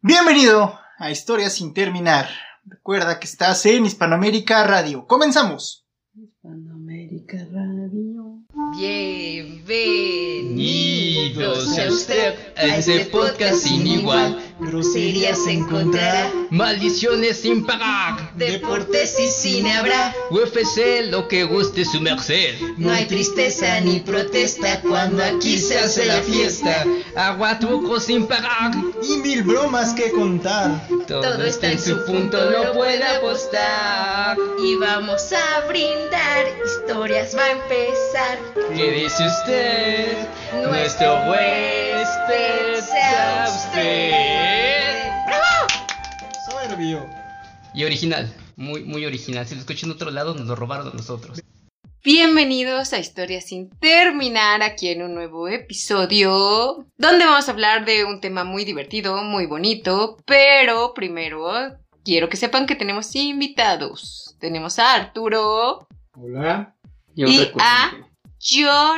Bienvenido a Historias sin terminar. Recuerda que estás en Hispanoamérica Radio. Comenzamos. Hispanoamérica Radio. Bienvenidos a usted a este podcast sin igual. Groserías encontrará, Maldiciones sin pagar. deportes y cine habrá. UFC, lo que guste su merced. No hay tristeza ni protesta cuando aquí se hace la fiesta. Agua truco sin pagar. Y mil bromas que contar. Todo, está en su punto, no puede apostar. Y vamos a brindar, historias va a empezar. ¿Qué dice usted? Nuestro Soberbio. Y original, muy, muy original. Si lo escuchan en otro lado, nos lo robaron a nosotros. Bienvenidos a Historias sin terminar, aquí en un nuevo episodio, donde vamos a hablar de un tema muy divertido, muy bonito, pero primero quiero que sepan que tenemos invitados. Tenemos a Arturo Hola. y a Jonathan.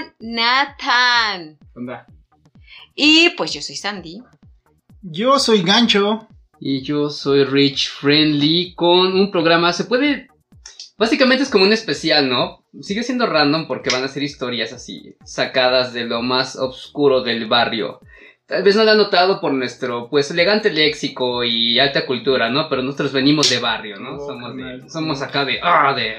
Onda. Y pues yo soy Sandy. Yo soy Gancho. Y yo soy Rich Friendly con un programa. Se puede. Básicamente es como un especial, ¿no? Sigue siendo random porque van a ser historias así, sacadas de lo más oscuro del barrio. Tal vez no lo han notado por nuestro, pues, elegante léxico y alta cultura, ¿no? Pero nosotros venimos de barrio, ¿no? Oh, somos, de- somos acá de. ¡Ah! De.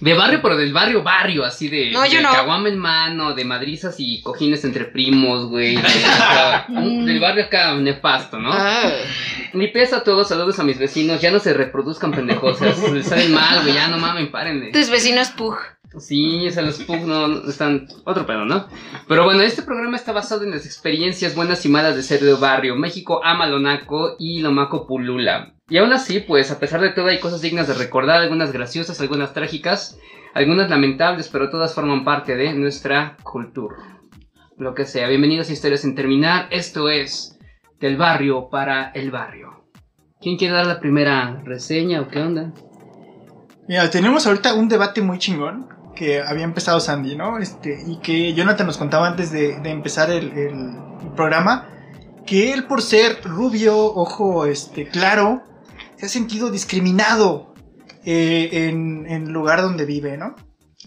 De barrio, pero del barrio, barrio, así de. No, yo de no. caguama en mano, de madrizas y cojines entre primos, güey. de- acá, del barrio acá nefasto, ¿no? Ah. Mi pesa a todos, saludos a mis vecinos, ya no se reproduzcan pendejos, les salen mal, güey, ya no mamen, párenle. Tus vecinos Pug. Sí, o sea, los Pug no no están, otro pedo, ¿no? Pero bueno, este programa está basado en las experiencias buenas y malas de ser de barrio. México ama lo naco y lo maco pulula. Y aún así, pues, a pesar de todo, hay cosas dignas de recordar, algunas graciosas, algunas trágicas, algunas lamentables, pero todas forman parte de nuestra cultura. Lo que sea, bienvenidos a Historias sin terminar, esto es del barrio para el barrio. ¿Quién quiere dar la primera reseña o qué onda? Mira, tenemos ahorita un debate muy chingón que había empezado Sandy, ¿no? Este, y que Jonathan nos contaba antes de, empezar el, el programa, que él por ser rubio, ojo, este, claro, se ha sentido discriminado eh, en, en el lugar donde vive, ¿no?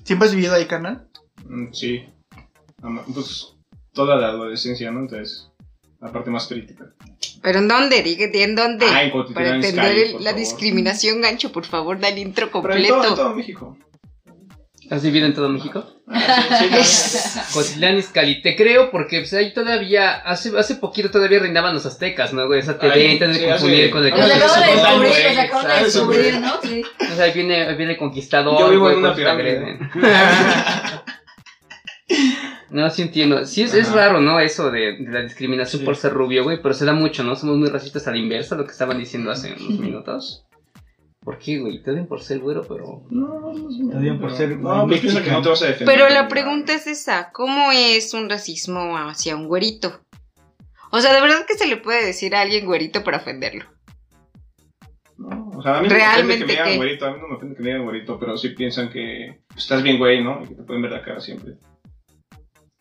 ¿Siempre has vivido ahí, carnal? Mm, Sí. Pues toda la adolescencia, ¿no? Entonces, la parte más crítica. ¿Pero en dónde? Dígate en dónde. Ah, en Para entender el- por la favor. discriminación, gancho, por favor, da el intro Pero en todo, en completo. todo México. ¿Has vivido en todo México? Cotitlán Izcalli, te creo porque pues, ahí todavía, hace, hace poquito todavía reinaban los aztecas, ¿no, güey? Esa te Ay, intentan sí, confundir con el acabo de descubrir. O sea, ahí viene, ahí viene el conquistador. Yo vivo en una pirámide. No, sí entiendo. Sí, es, es raro, ¿no? Eso de, de la discriminación Sí. por ser rubio, güey, pero se da mucho, ¿no? Somos muy racistas a la inversa, lo que estaban diciendo hace unos minutos. ¿Por qué, güey? Te odian por ser güero, pero... No, no, no. Te odian por ser No, pues piensa que no te vas a defender. Pero la pregunta es esa, ¿cómo es un racismo hacia un güerito? O sea, de verdad que se le puede decir a alguien güerito para ofenderlo. No, o sea, a mí no me ofende Realmente que me digan güerito, a mí no me ofende que me digan güerito, pero sí piensan que pues, estás bien güey, ¿no? Y que te pueden ver la cara siempre.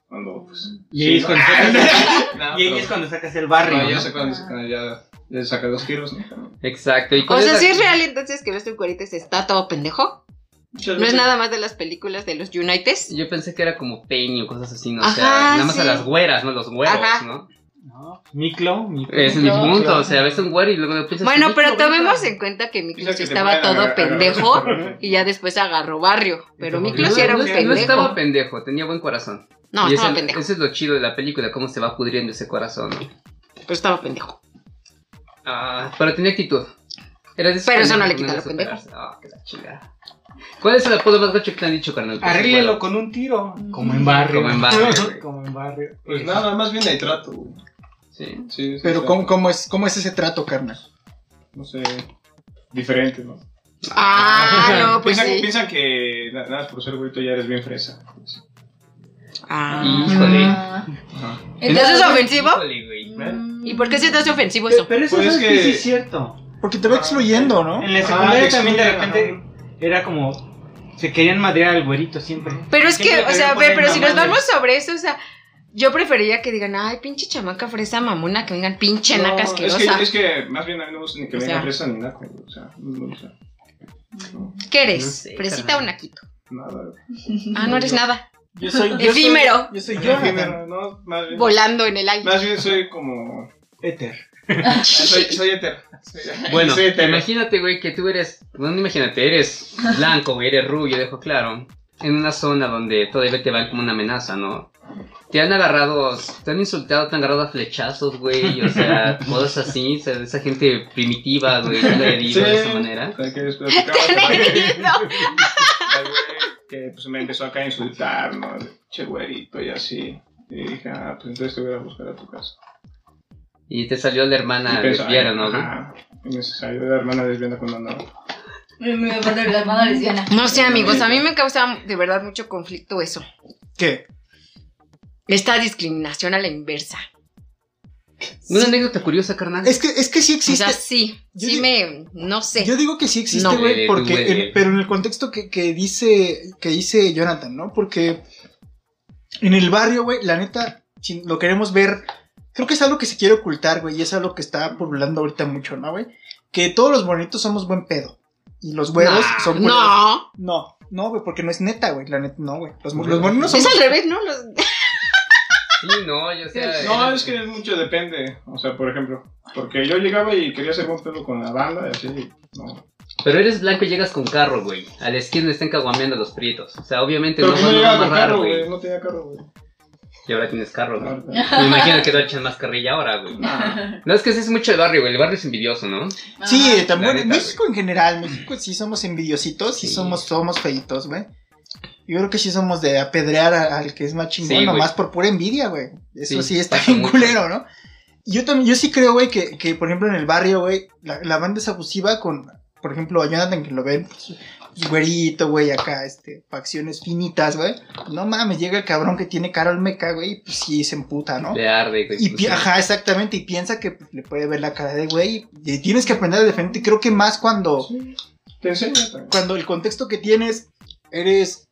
Cuando, pues... Y ahí es sí, cuando ¿no? sacas, No, y ahí pero- es cuando sacas el barrio. No, ¿no? ya sacan, sacan- ya, ya saca dos giros, ¿no? Exacto. ¿Y O sea, es si es real entonces que ves un güerito y se está todo pendejo. No es nada más de las películas de los Unites. Yo pensé que era como peño, cosas así, ¿no? O Ajá, sea, nada más sí. a las güeras, ¿no? Los güeros, Ajá. ¿no? No, Miklo, Miklo. Es mi punto, claro. o sea, ves un güero y luego piensas... Bueno, "Ay, pero tomemos está". en cuenta que Piensa que estaba todo agarrar- pendejo agarrar- y ya después agarró barrio. Pero No, Miklos sí era un no, no estaba pendejo. pendejo, tenía buen corazón. No, y estaba ese, pendejo. ese es lo chido de la película, cómo se va pudriendo ese corazón. ¿no? Pero estaba pendejo. Ah, pero tenía actitud. Era Pero eso no le quita lo superarse. Ah, la chingada. ¿Cuál es el apodo más gacho que te han dicho, carnal? Arréglelo con un tiro. Como en barrio. Como en barrio, güey. Como en barrio. Pues nada, más bien hay trato, güey. Sí. Pero. ¿cómo, cómo, es, ¿cómo es ese trato, carnal? No sé, diferente, ¿no? Ah, no, pues piensan, sí. piensan que na- nada más por ser güerito ya eres bien fresa. Ah. Híjole. Ah. ¿Entonces es ofensivo? Híjole, güey. ¿Y por qué se te hace ofensivo eso? pero eso Pues es es que que- sí es cierto. Porque te va excluyendo, ¿no? En la Ah, secundaria te también de excluyen, repente era como. Se querían madrear al güerito siempre. Pero es que, Siempre o sea, querían ve, pero si nos vamos sobre eso, o sea, Yo preferiría que digan, ay, pinche chamaca fresa mamona, que vengan pinche No, naca es asquerosa. que, es que más bien a mí no me gusta ni que O venga sea. fresa ni naco, güey, o sea, no me gusta. No, ¿Qué eres? No sé, ¿Fresita carnal. o naquito? nada. Ah, no eres nada. Yo soy. yo soy- Efímero. Yo soy Yo, Jonathan. no, más bien. Volando en el aire. Más bien soy como. Éter. Soy. Soy- Bueno, soy imagínate, güey, que tú eres. Bueno, no imagínate, eres blanco, güey, eres rubio, dejo claro. En una zona donde todavía te van como una amenaza, ¿no? Te han agarrado, te han insultado, te han agarrado a flechazos, güey, o sea, cosas así, o sea, esa gente primitiva, güey, yo le digo de esa manera. O sea, que después platicaba con Agredido. al güey que pues me empezó acá a insultar, ¿no? Che güerito y así. Y dije, ah, pues entonces te voy a buscar a tu casa. Y te salió la hermana lesbiana, ¿no? güey? Ajá. Innecesario, la hermana lesbiana cuando andaba. Me me de la hermana lesbiana. No sé, amigos, a mí me causa de verdad mucho conflicto eso. ¿Qué? Esta discriminación a la inversa. Una anécdota curiosa, carnal. Es que, es que sí O existe. sea, sí, Yo sí me, no sé. Yo digo que sí existe, No. güey, Duele, porque, en- pero en el contexto que, que dice, que dice Jonathan, ¿no? Porque en el barrio, güey, la neta, si lo queremos ver, creo que es algo que se quiere ocultar, güey, y es algo que está poblando ahorita mucho, ¿no, güey? Que todos los bonitos somos buen pedo. Y los güeros Nah, son buenos. No, No, no, güey, porque no es neta, güey, la neta, no, güey. Los, los bonitos es somos... al revés, ¿no? Los- Sí, no, yo sea. No, es que es mucho depende. O sea, por ejemplo, porque yo llegaba y quería hacer buen pedo con la banda y así. No. Pero eres blanco y llegas con carro, güey. A la esquina están caguameando los prietos. O sea, obviamente Pero no no llegaba con carro, güey. güey. No tenía carro, güey. Y ahora tienes carro, ¿no? Ahorita. Me imagino que te echan más carrilla ahora, güey. No, es que ese es mucho el barrio, güey. El barrio es envidioso, ¿no? Sí, también México en general, México sí somos envidiositos, sí, Sí. somos, somos feitos, güey. Yo creo que sí somos de apedrear al que es más chingón, Sí, nomás por pura envidia, güey. Eso Sí, sí, está bien mucho. culero, ¿no? Y Yo también, yo sí creo, güey, que, que por ejemplo en el barrio, güey, la, la banda es abusiva con, por ejemplo, a Jonathan que lo ven, pues, güerito, güey, acá, este, facciones finitas, güey. No mames, llega el cabrón que tiene cara al meca, güey, y pues sí se emputa, ¿no? Le arde, güey. Y pues, sí. ajá, exactamente, y piensa que pues, le puede ver la cara de güey. Y tienes que aprender a defenderte. Creo que más cuando, Te enseño también. cuando el contexto que tienes eres,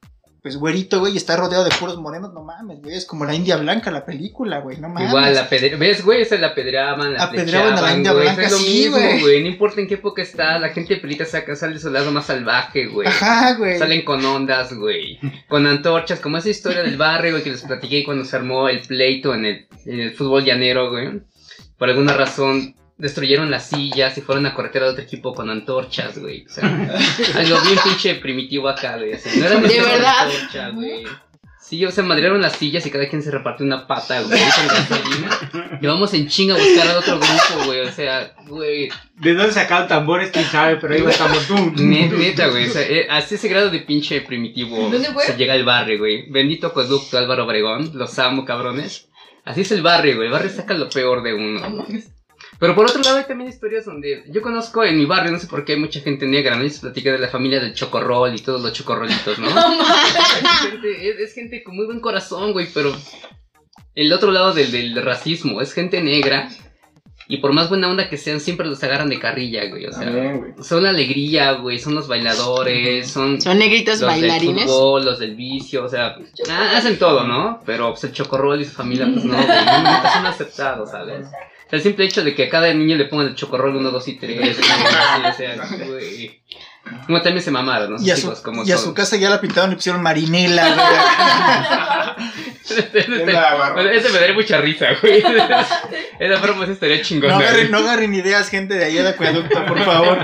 pues, güerito, güey, y estás rodeado de puros morenos, no mames, güey. Es como la India Blanca, la película, güey, no mames. Igual, la pedre... ¿ves, güey? Esa la apedreaban, la Apedreaban a la India güey. Blanca, es lo sí, mismo, güey. güey. No importa en qué época está, la gente pelita saca, sale de su lado más salvaje, güey. Ajá, güey. Salen con ondas, güey. Con antorchas, como esa historia del barrio, güey, que les platiqué cuando se armó el pleito en el, en el fútbol llanero, güey. Por alguna razón destruyeron las sillas y fueron a corretear a otro equipo con antorchas, güey. O sea, algo bien pinche primitivo acá, güey. O sea, no era ¿De verdad? antorcha, güey. Sí, o sea, madrearon las sillas y cada quien se repartió una pata, güey, con gasolina. Y vamos en chinga a buscar a otro grupo, güey. O sea, güey, ¿De dónde sacaron tambores? ¿Quién sabe? Pero ahí estamos tú. Ne- Neta, güey. O sea, eh, así ese grado de pinche primitivo ¿Dónde se llega al barrio, güey. Bendito conducto Álvaro Obregón. Los amo, cabrones. Así es el barrio, güey. El barrio saca lo peor de uno. Pero por otro lado hay también historias donde yo conozco en mi barrio, no sé por qué hay mucha gente negra, ¿no? Y se platica de la familia del chocorrol y todos los chocorrolitos, ¿no? es, gente, es- es gente con muy buen corazón, güey, pero el otro lado del, del racismo es gente negra y por más buena onda que sean, siempre los agarran de carrilla, güey. O sea, También, güey. son la alegría, güey, son los bailadores, son Son negritos los bailarines. del fútbol, los del vicio, o sea, hacen todo, ¿no? Pero pues, el chocorrol y su familia, pues no, güey, nunca son aceptados, ¿sabes? O sea, el simple hecho de que a cada niño le pongan el chocorrol 1, 2 y 3, o sea, güey. Como también se mamaron, ¿no? Y a, su, hijos, como y a son. su casa ya la pintaron y pusieron marinela. Bueno, ese me daría mucha risa, güey. Esa broma sí estaría güey. chingona. No agarren, güey. no agarren ideas, gente de ahí del acueducto, por favor.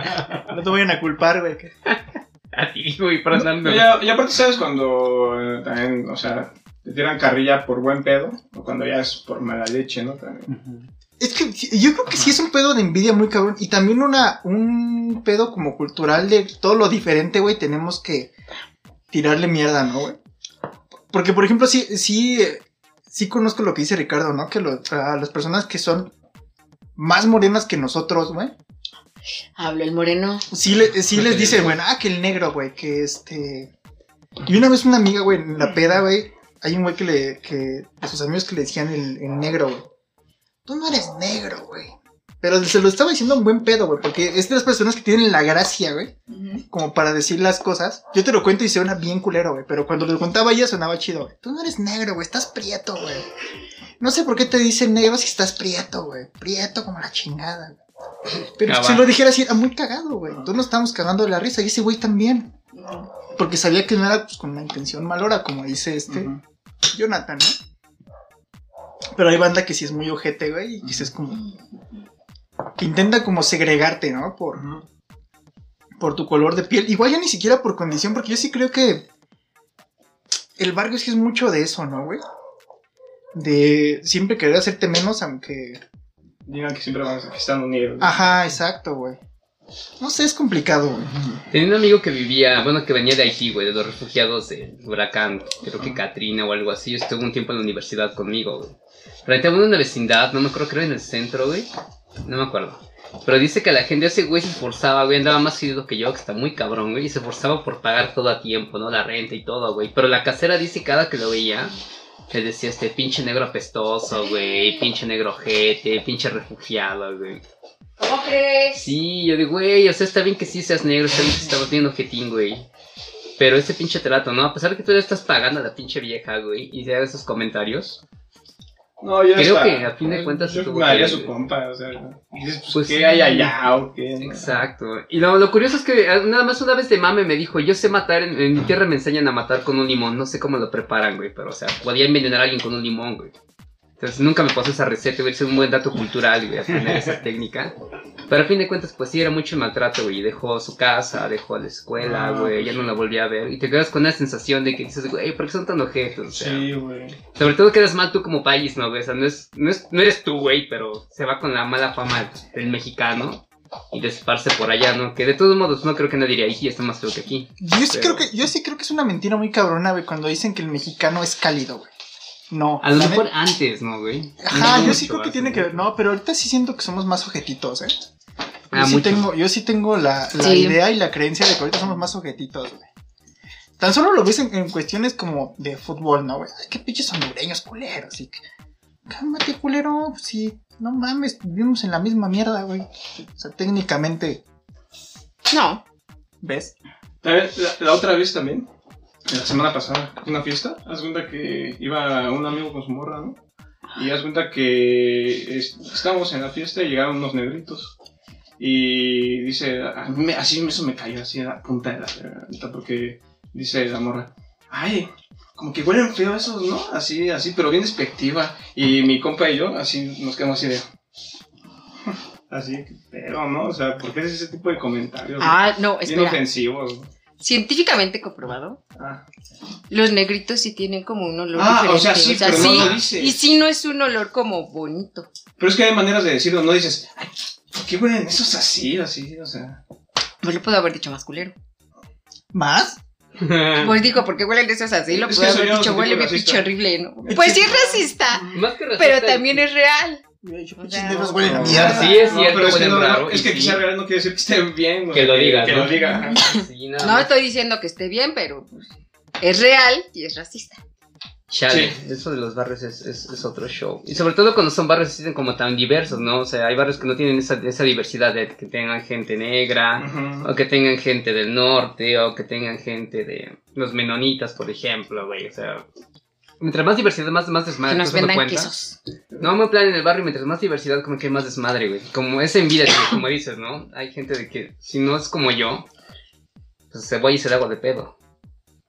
No te vayan a culpar, güey. A ti, güey, por andando. Y, a- y aparte, ¿sabes cuando eh, también, o sea, te tiran carrilla por buen pedo? O cuando ya es por mala leche, ¿no? También. Es que yo creo que sí es un pedo de envidia muy cabrón. Y también una, un pedo como cultural de todo lo diferente, güey. Tenemos que tirarle mierda, ¿no, güey? Porque, por ejemplo, sí, sí, sí conozco lo que dice Ricardo, ¿no? Que lo- a las personas que son más morenas que nosotros, güey. Hablo el moreno. Sí, le- sí les dicen, güey, ah, que el negro, güey, que este... Y una vez una amiga, güey, en la peda, güey, hay un güey que le, que, de sus amigos que le decían el, el negro, güey. Tú no eres negro, güey. Pero se lo estaba diciendo un buen pedo, güey, porque es de las personas que tienen la gracia, güey, como para decir las cosas. Yo te lo cuento y suena bien culero, güey, pero cuando lo contaba ella sonaba chido, güey. Tú no eres negro, güey, estás prieto, güey. No sé por qué te dicen negro si estás prieto, güey. Prieto como la chingada, güey. Pero Ah, si lo dijera así, era muy cagado, güey. Entonces nos estábamos cagando de la risa y ese güey también. Porque sabía que no era pues, con una intención malora, como dice este. Jonathan, ¿no? Pero hay banda que sí es muy ojete, güey, y que sí es como. que intenta como segregarte, ¿no? Por, por tu color de piel. Igual ya ni siquiera por condición, porque yo sí creo que. El barrio sí es mucho de eso, ¿no, güey? De siempre querer hacerte menos, aunque. Digan que siempre van a que están unidos. Ajá, exacto, güey. No sé, es complicado, güey. Tenía un amigo que vivía, bueno, que venía de Haití, güey, de los refugiados del huracán, creo que Katrina o algo así. Estuvo un tiempo en la universidad conmigo, güey. Rentaba en una vecindad, no me acuerdo, creo en el centro, güey. No me acuerdo. Pero dice que la gente, ese güey se esforzaba, güey, andaba más seguido que yo, que está muy cabrón, güey, y se esforzaba por pagar todo a tiempo, ¿no? La renta y todo, güey. Pero la casera dice cada que lo veía, le decía este pinche negro apestoso, güey, pinche negro ojete, pinche refugiado, güey. ¿Cómo crees? Sí, yo digo, güey, o sea, está bien que sí seas negro, está bien que estamos viendo jetín, güey. Pero ese pinche trato, ¿no? A pesar de que tú le estás pagando a la pinche vieja, güey, y se haga esos comentarios. No, Creo está. que a fin de cuentas Yo que- su compa, o sea. Dices, pues, Pues ¿qué hay allá o qué? Exacto. Y lo, lo curioso es que eh, nada más una vez de mame me dijo, yo sé matar, en, en mi tierra me enseñan a matar con un limón, no sé cómo lo preparan, güey, pero o sea, podía envenenar a alguien con un limón, güey. Entonces nunca me pasó esa receta, güey, es un buen dato cultural, güey, aprender esa técnica. Pero a fin de cuentas, pues sí, era mucho maltrato, güey, y dejó su casa, dejó la escuela, Ah, güey, ya no la volví a ver. Y te quedas con una sensación de que dices, güey, ¿por qué son tan ojetos? O sea, Sí, güey. Sobre todo quedas mal tú como país, ¿no? O sea, no, es, no, es, no eres tú, güey, pero se va con la mala fama del mexicano y de esparce por allá, ¿no? Que de todos modos no creo que nadie diría, ahí está más feo que aquí. Yo sí, Pero- creo que, yo sí creo que es una mentira muy cabrona, güey, cuando dicen que el mexicano es cálido, güey. No. A lo la mejor antes, ¿no, güey? Ajá, No yo sí creo que tiene que ver. No, pero ahorita sí siento que somos más ojetitos, ¿eh? Yo, Ah, sí, mucho. tengo, yo sí tengo la, la Sí. idea y la creencia de que ahorita somos más ojetitos, güey. Tan solo lo ves en, en cuestiones como de fútbol, ¿no, güey? Ay, qué pinches hondureños culeros, así que. Cálmate, culero. Sí, no mames, vivimos en la misma mierda, güey. O sea, técnicamente, No. ¿ves? También, La, la otra vez también, la semana pasada, una fiesta, haz cuenta que iba un amigo con su morra, ¿no? Y haz cuenta que es- estábamos en la fiesta y llegaron unos negritos. Y dice, a mí me- así eso me cayó así a la punta de la garganta, porque dice la morra, ay, como que huelen feo esos, ¿no? Así, así, pero bien despectiva. Y mi compa y yo, así, nos quedamos así de... Así, pero, ¿no? O sea, ¿por qué es ese tipo de comentarios? Ah, no, bien espera. ofensivos. Científicamente comprobado, Ah. los negritos sí tienen como un olor Ah, diferente. o sea, sí, pero no sí, lo dice. Y sí no es un olor como bonito. Pero es que hay maneras de decirlo, no dices, ay, ¿por qué huelen esos así, así, o sea? Pues lo puedo haber dicho más culero. ¿Más? Pues digo, ¿por qué huelen esos así? Lo Es puedo haber dicho, huele mi pinche horrible, ¿no? Pues sí es racista, Más que pero racista, también es real. Dicho, O sea, huelen a no. mierda. Sí, es No, cierto, pero es que, no, raro, es que sí. real no quiere decir que esté bien. güey, Que lo diga, Que ¿no? lo diga. Sí, No estoy diciendo que esté bien, pero pues, es real y es racista. Chale, Sí. eso de los barrios es, es, es otro show. Y sobre todo cuando son barrios así como tan diversos, ¿no? O sea, hay barrios que no tienen esa, esa diversidad de que tengan gente negra, o que tengan gente del norte, o que tengan gente de los menonitas, por ejemplo, güey. O sea, mientras más diversidad, más, más desmadre. Que nos ¿te has dado vendan cuenta? quesos. No, me plan en el barrio, mientras más diversidad, como que hay más desmadre, güey. Como esa envidia, que, como dices, ¿no? Hay gente de que, si no es como yo, pues se voy y se le hago de pedo.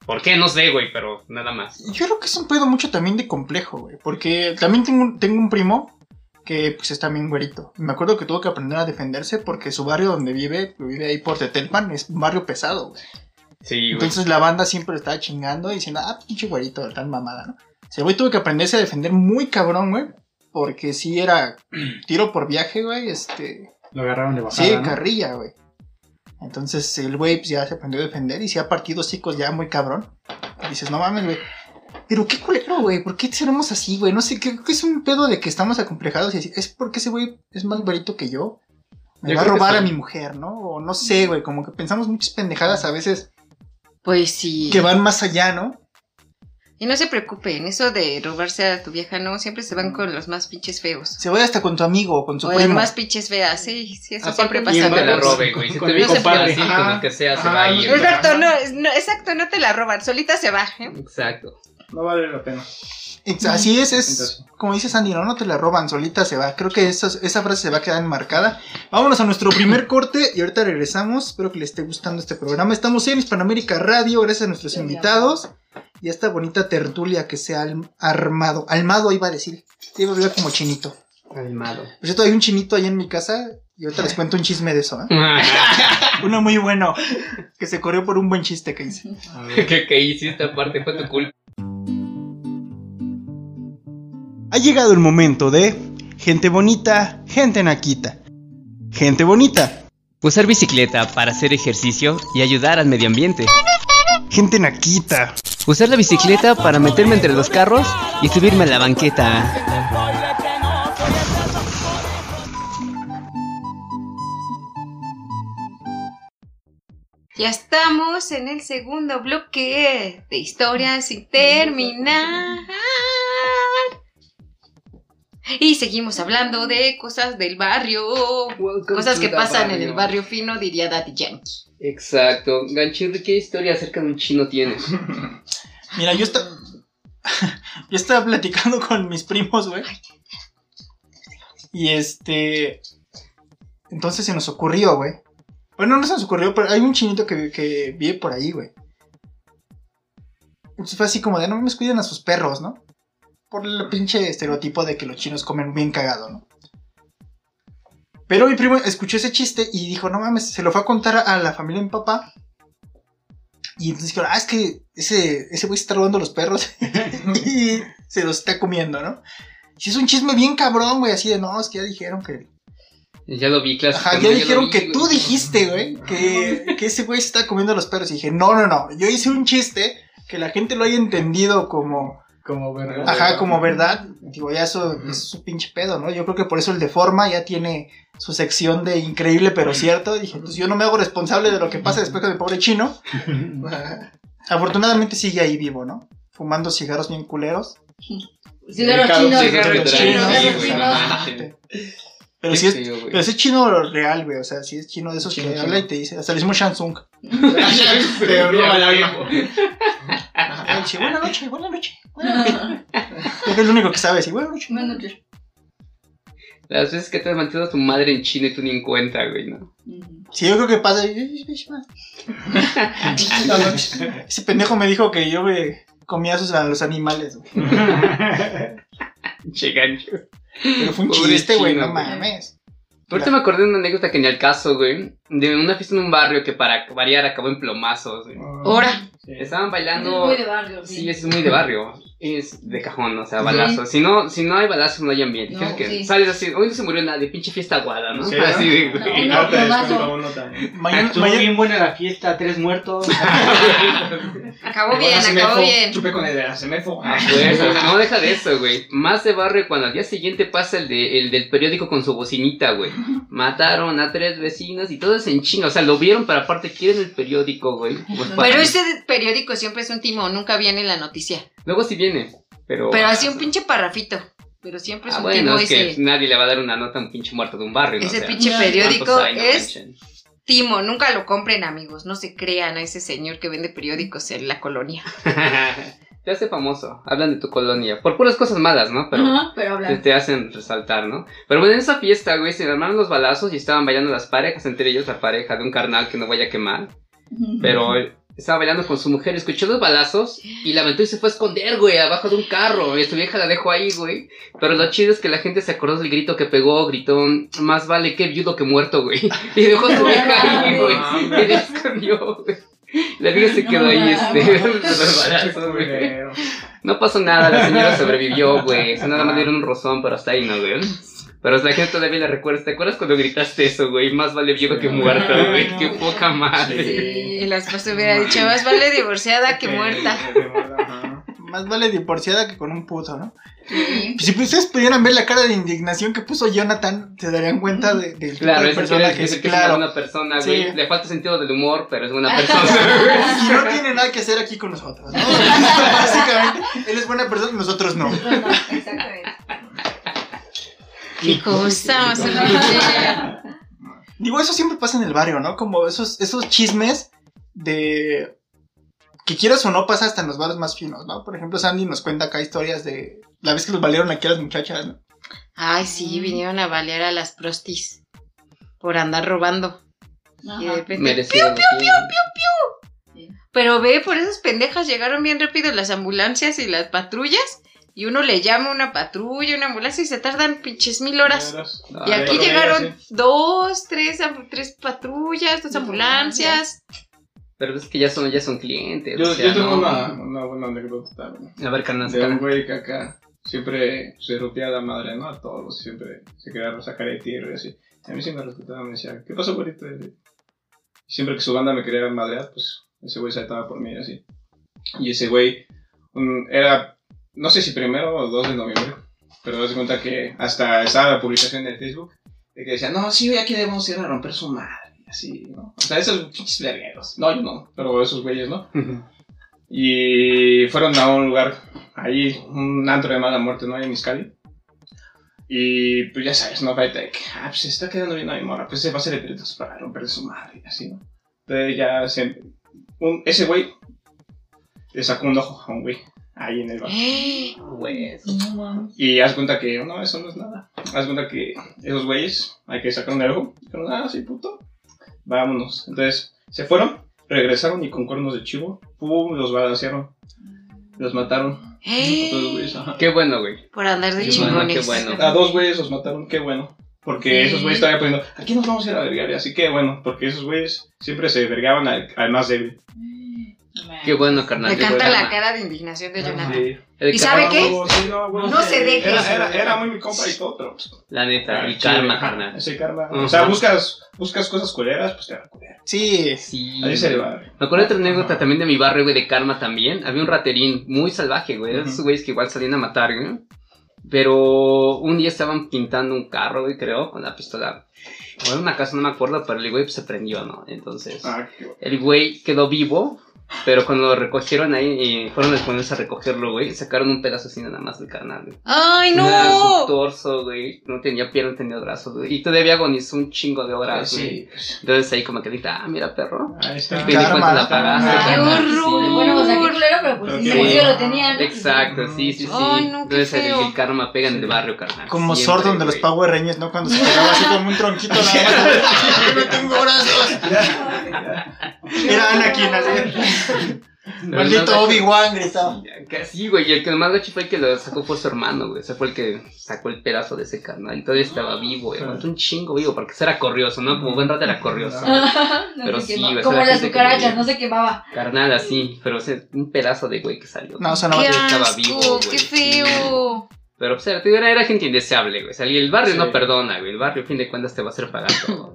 ¿Por qué? No sé, güey, pero nada más. Yo creo que es un pedo mucho también de complejo, güey. Porque también tengo, un- tengo un primo que pues es también güerito. Me acuerdo que tuvo que aprender a defenderse porque su barrio donde vive, vive ahí por Tetelpan, es un barrio pesado, güey. Sí, güey. Entonces la banda siempre lo estaba chingando y diciendo, ah, pinche güerito, tan mamada, ¿no? O sea, el güey tuvo que aprenderse a defender muy cabrón, güey. Porque sí era tiro por viaje, güey. Este. Lo agarraron de bajada. Sí, ¿no? carrilla, güey. Entonces el güey pues, ya se aprendió a defender y se ha partido hocicos ya muy cabrón. Y dices, no mames, güey. Pero qué culero, güey. ¿Por qué seremos así, güey? No sé, creo que es un pedo de que estamos acomplejados y así. Es porque ese güey es más güerito que yo. Me Yo va a robar a mi mujer, ¿no? O no sé, güey. Como que pensamos muchas pendejadas a veces Pues sí. que van más allá, ¿no? Y no se preocupen, eso de robarse a tu vieja, no, siempre se van con los más pinches feos. Se vaya hasta con tu amigo con su O las primo. más pinches feas, sí, sí, eso Aparte, siempre ¿quién pasa. te la robe, güey. Si te vienes compadre. así, lo que sea, se va a ir. Exacto, no, no, exacto, no te la roban, solita se va. ¿eh? Exacto. No vale la pena. Así es, es Entonces. como dice Sandy, no, no te la roban, solita se va. Creo que esa, esa frase se va a quedar enmarcada. Vámonos a nuestro primer corte y ahorita regresamos. Espero que les esté gustando este programa. Estamos en Hispanoamérica Radio, gracias a nuestros invitados y a esta bonita tertulia que se ha armado. Almado iba a decir, iba a hablar como chinito. Calmado. Por cierto, hay un chinito ahí en mi casa y ahorita les cuento un chisme de eso. ¿eh? Uno muy bueno, que se corrió por un buen chiste que hice. ¿Qué, qué hiciste aparte? Fue tu culpa. Ha llegado el momento de gente bonita, gente naquita. Gente bonita, Usar bicicleta para hacer ejercicio y ayudar al medio ambiente. gente naquita. Usar la bicicleta para meterme entre los carros y subirme a la banqueta. Ya estamos en el segundo bloque de historias sin terminar. Y seguimos hablando de cosas del barrio. Cosas que pasan en el barrio fino, diría Daddy Yankee. Exacto. Ganchirri, ¿qué historia acerca de un chino tienes? Mira, yo estaba. yo estaba platicando con mis primos, güey. Y este. Entonces se nos ocurrió, güey. Bueno, no se nos ocurrió, pero hay un chinito que, que vive por ahí, güey. Entonces fue así como de no me cuiden a sus perros, ¿no? Por el pinche estereotipo de que los chinos comen bien cagado, ¿no? Pero mi primo escuchó ese chiste y dijo, no mames, se lo fue a contar a la familia de mi papá. Y entonces dijeron, ah, es que ese, ese güey se está robando los perros y se los está comiendo, ¿no? Y es un chisme bien cabrón, güey, así de, no, es que ya dijeron que... Ya lo vi, claro. Ajá, ya dijeron que tú dijiste, güey, que, que ese güey se está comiendo los perros. Y dije, no, no, no, yo hice un chiste que la gente lo haya entendido como... Como verdad. Ajá, como verdad. Digo, ya eso es su pinche pedo, ¿no? Yo creo que por eso el de forma ya tiene su sección de increíble pero cierto. Dije, pues yo no me hago responsable de lo que pasa después con el pobre chino. Afortunadamente sigue ahí vivo, ¿no? Fumando cigarros bien culeros. Cigarros chinos. cigarro chino, Cigarros sí, chinos. Pero sí es, güey. pero sí es chino real, güey. O sea, sí es chino de esos Chino, que chino. habla y te dice. Hasta le decimos Shansung. Te roba la Ay, dice, buena noche, buena noche. Buena noche. Creo que es lo único que sabe decir, buena noche. Buenas noches. Las veces que te has mantenido a tu madre en China y tú ni en cuenta, güey, ¿no? Sí, yo creo que pasa. Ese pendejo me dijo que yo me comía a, sus- a los animales. güey. Che gancho. Pero fue un Pobre chiste, güey, no güey. mames. Ahorita me acordé de una anécdota que ni al caso, güey. De una fiesta en un barrio que para variar acabó en plomazos, güey. Ahora, Estaban Es bailando. muy de barrio. Sí, es muy de barrio. Es de cajón, o sea, Sí. balazo. Si no, si no hay balazos, no hay ambiente. No, que sí. sales así, hoy no se murió nadie, pinche fiesta aguada, ¿no? Sí, así de, No, te. Mañana, Estuvo bien buena la fiesta, tres muertos. acabó bien, se acabó bien. Chupé con idea, se me fue. Ah, pues, no deja de eso, güey. Más de barrio cuando al día siguiente pasa el, de, el del periódico con su bocinita, güey. Mataron a tres vecinos y todo es en chinga. O sea, lo vieron, pero aparte quieren el periódico, güey. Pues, para- Pero ese periódico siempre es un timo, nunca viene en la noticia. Luego sí viene, pero... Pero así un pinche parrafito. Pero siempre es Ah, un bueno, timo es que ese. nadie le va a dar una nota a un pinche muerto de un barrio, ¿no? Ese O sea, pinche periódico ¿cuántos hay? No es manchen. timo. Nunca lo compren, amigos. No se crean a ese señor que vende periódicos en la colonia. te hace famoso. Hablan de tu colonia. Por puras cosas malas, ¿no? Pero pero te, hablan. te hacen resaltar, ¿no? Pero bueno, en esa fiesta, güey, se armaron los balazos y estaban bailando las parejas, entre ellos la pareja de un carnal que no vaya a quemar. Pero él estaba bailando con su mujer, escuchó los balazos y la aventó y se fue a esconder, güey, abajo de un carro. Y su vieja la dejó ahí, güey. Pero lo chido es que la gente se acordó del grito que pegó, gritó, más vale que viudo que muerto, güey. Y dejó a su vieja ahí, güey. Y la escondió, güey. La vieja se quedó ahí, este, de los balazos, güey. Culero. No pasó nada, la señora sobrevivió, güey. O sea, nada más dieron un rozón, pero hasta ahí no, güey. Pero la gente todavía la recuerda. ¿Te acuerdas cuando gritaste eso, güey? Más vale viudo que muerto, güey. Qué poca madre. Y la esposa hubiera dicho, más vale divorciada que muerta. Más vale divorciada que con un puto, ¿no? Sí. Si ustedes pudieran ver la cara de indignación que puso Jonathan, se darían cuenta de, del tipo Claro, de es que persona es, que es es. que es una Claro. buena persona, Sí. güey. Le falta sentido del humor, pero es buena persona. Y no tiene nada que hacer aquí con nosotros, ¿no? Básicamente, él es buena persona, nosotros no. Nosotros no, exactamente. Qué cosa más horrible. Digo, eso siempre pasa en el barrio, ¿no? Como esos, esos chismes de. que quieras o no pasa hasta en los barrios más finos, ¿no? Por ejemplo, Sandy nos cuenta acá historias de. La vez que los valieron aquí a las muchachas, ¿no? Ay, sí, vinieron a balear a las prostis por andar robando. Y de Ajá. repente, Merecido. lo tiene. Pero ve, por esas pendejas llegaron bien rápido las ambulancias y las patrullas. Y uno le llama a una patrulla, una ambulancia y se tardan pinches mil horas. Y Ay, aquí llegaron sí. dos, tres, tres patrullas, dos ambulancias. Pero es que ya son, ya son clientes. Yo, o sea, yo tengo no. una, una buena anécdota también. A ver, carnal, De un güey que acá siempre se rompía la madre, ¿no? A todos, siempre se quería sacar de tiro y así. Y a mí siempre me respetaba, me decía, ¿qué pasó, güerito? Y siempre que su banda me quería madrear, pues ese güey saltaba por mí y así. Y ese güey un- era, no sé si primero o 2 de noviembre, pero das cuenta que hasta estaba la publicación en Facebook de que decía, no, sí, hoy aquí debemos ir a romper su madre. Así, ¿no? O sea, esos pinches vergueros. No, yo no, pero esos güeyes, ¿no? Y fueron a un lugar ahí, un antro de mala muerte, ¿no? Ahí en Miscali. Y pues ya sabes, ¿no? De que, ah, pues se está quedando bien a mi morra, pues se va a hacer de pelitos para romperle su madre así, ¿no? Entonces ya se. un- ese güey le sacó un ojo a un güey ahí en el bar. No. Y haz cuenta que, no, eso no es nada. Haz cuenta que esos güeyes hay que sacar un ojo. Dijeron, ah, sí, puto. Vámonos. Entonces se fueron, regresaron y con cuernos de chivo, pum, los balancearon. Los mataron. A todos los güeyes, ajá. Qué bueno, güey. Por andar de Qué bueno, chingones. qué bueno. A dos güeyes los mataron, qué bueno. Porque Sí. esos güeyes estaban poniendo, aquí nos vamos a ir a vergar. Y así que bueno, porque esos güeyes siempre se vergaban al, al más débil. Qué bueno, carnal. Me encanta la cara de indignación de Jonathan. Sí. El ¿Y sabe qué? No, sí, no, bueno, No se deje. Era, era, era muy mi compa y todo, pero La neta, el Ah, karma, sí, carnal. Ese karma. O sea, buscas, buscas cosas culeras, pues te van a. Sí. Sí. Ahí se le va. Me acuerdo de otra anécdota también de mi barrio, güey, de karma también. Había un raterín muy salvaje, güey. Esos güeyes que igual salían a matar, güey. Pero un día estaban pintando un carro, güey, creo, con la pistola. O en una casa, no me acuerdo, pero el güey pues, se prendió, ¿no? Entonces, Ah, el güey quedó vivo, pero cuando lo recogieron ahí y fueron a ponerse a recogerlo, güey, sacaron un pedazo así nada más del carnal, güey. ¡Ay, Nada, su no! torso, güey. No tenía pierna, no tenía brazos, güey. Y todavía agonizó un chingo de horas, güey. Sí, Entonces ahí como que grita, ah, mira, perro. ahí está. La pagaste, Ay, ¡Qué horror! Sí. Bueno, o sea, qué culero, pero pues sí, qué bueno. lo tenía. ¿no? Exacto, sí, sí, sí. Ay, no, qué Entonces el, feo. el karma pega en el barrio, carnal. Como Siempre, Sordon de los. Power Rangers, ¿no? Cuando se quedaba así como un tronquito nada más. Yo no tengo brazos. Era Anakin así. Maldito no, Obi-Wan gritaba. Que sí, güey, y el que más gacho fue el que lo sacó fue su hermano, güey. Ese fue el que sacó el pedazo de ese carnal. Y todavía estaba vivo, güey. Aguantó un chingo vivo, porque ese era corrioso, ¿no? Como buen rato era corrioso. No Pero sí, güey, Como las cucarachas, no se quemaba. Carnal así, pero ese, un pedazo de güey que salió. No, eso no ¡Qué estaba asco! vivo, güey. ¡Qué feo! Pero era, te digo, era, era gente indeseable, güey. O sea, y el barrio Sí. no perdona, güey. El barrio, a fin de cuentas, te va a hacer pagar todo.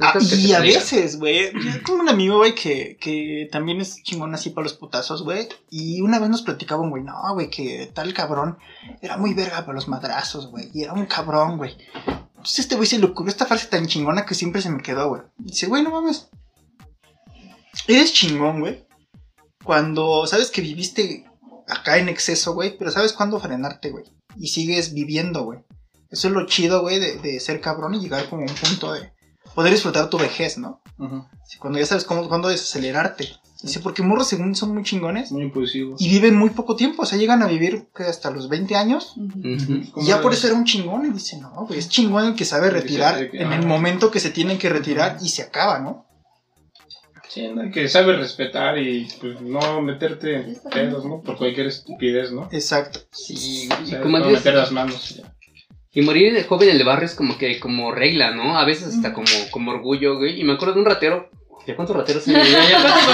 Ah, y a veces, güey, yo tengo un amigo, güey, que, que también es chingón así para los putazos, güey. Y una vez nos platicaba un güey, no, güey, que tal cabrón era muy verga para los madrazos, güey. Y era un cabrón, güey. Entonces este güey se le ocurrió esta frase tan chingona que siempre se me quedó, güey. Dice, güey, no mames. Eres chingón, güey. Cuando sabes que viviste acá en exceso, güey, pero sabes cuándo frenarte, güey. Y sigues viviendo, güey. Eso es lo chido, güey, de, de ser cabrón y llegar como a un punto de poder disfrutar tu vejez, ¿no? Sí, Cuando ya sabes cómo, cuándo desacelerarte. Dice, porque morros según son muy chingones Muy impulsivo. y viven muy poco tiempo. O sea, llegan a vivir ¿qué? hasta los 20 años. Y ya por eso era un chingón. Y dice, no, güey, es chingón el que sabe El que retirar que- en el ajá. momento que se tienen que retirar y se acaba, ¿no? Sí, ¿no? que sabe respetar y pues no meterte en pedos, ¿no? Por cualquier estupidez, ¿no? Exacto. Sí, O güey. sea, Y como no meter las manos. ya. Y morir de joven en el barrio es como que, como regla, ¿no? A veces hasta como, como orgullo, güey. Y me acuerdo de un ratero. ¿Ya cuántos rateros hay? ¿Ya cuántos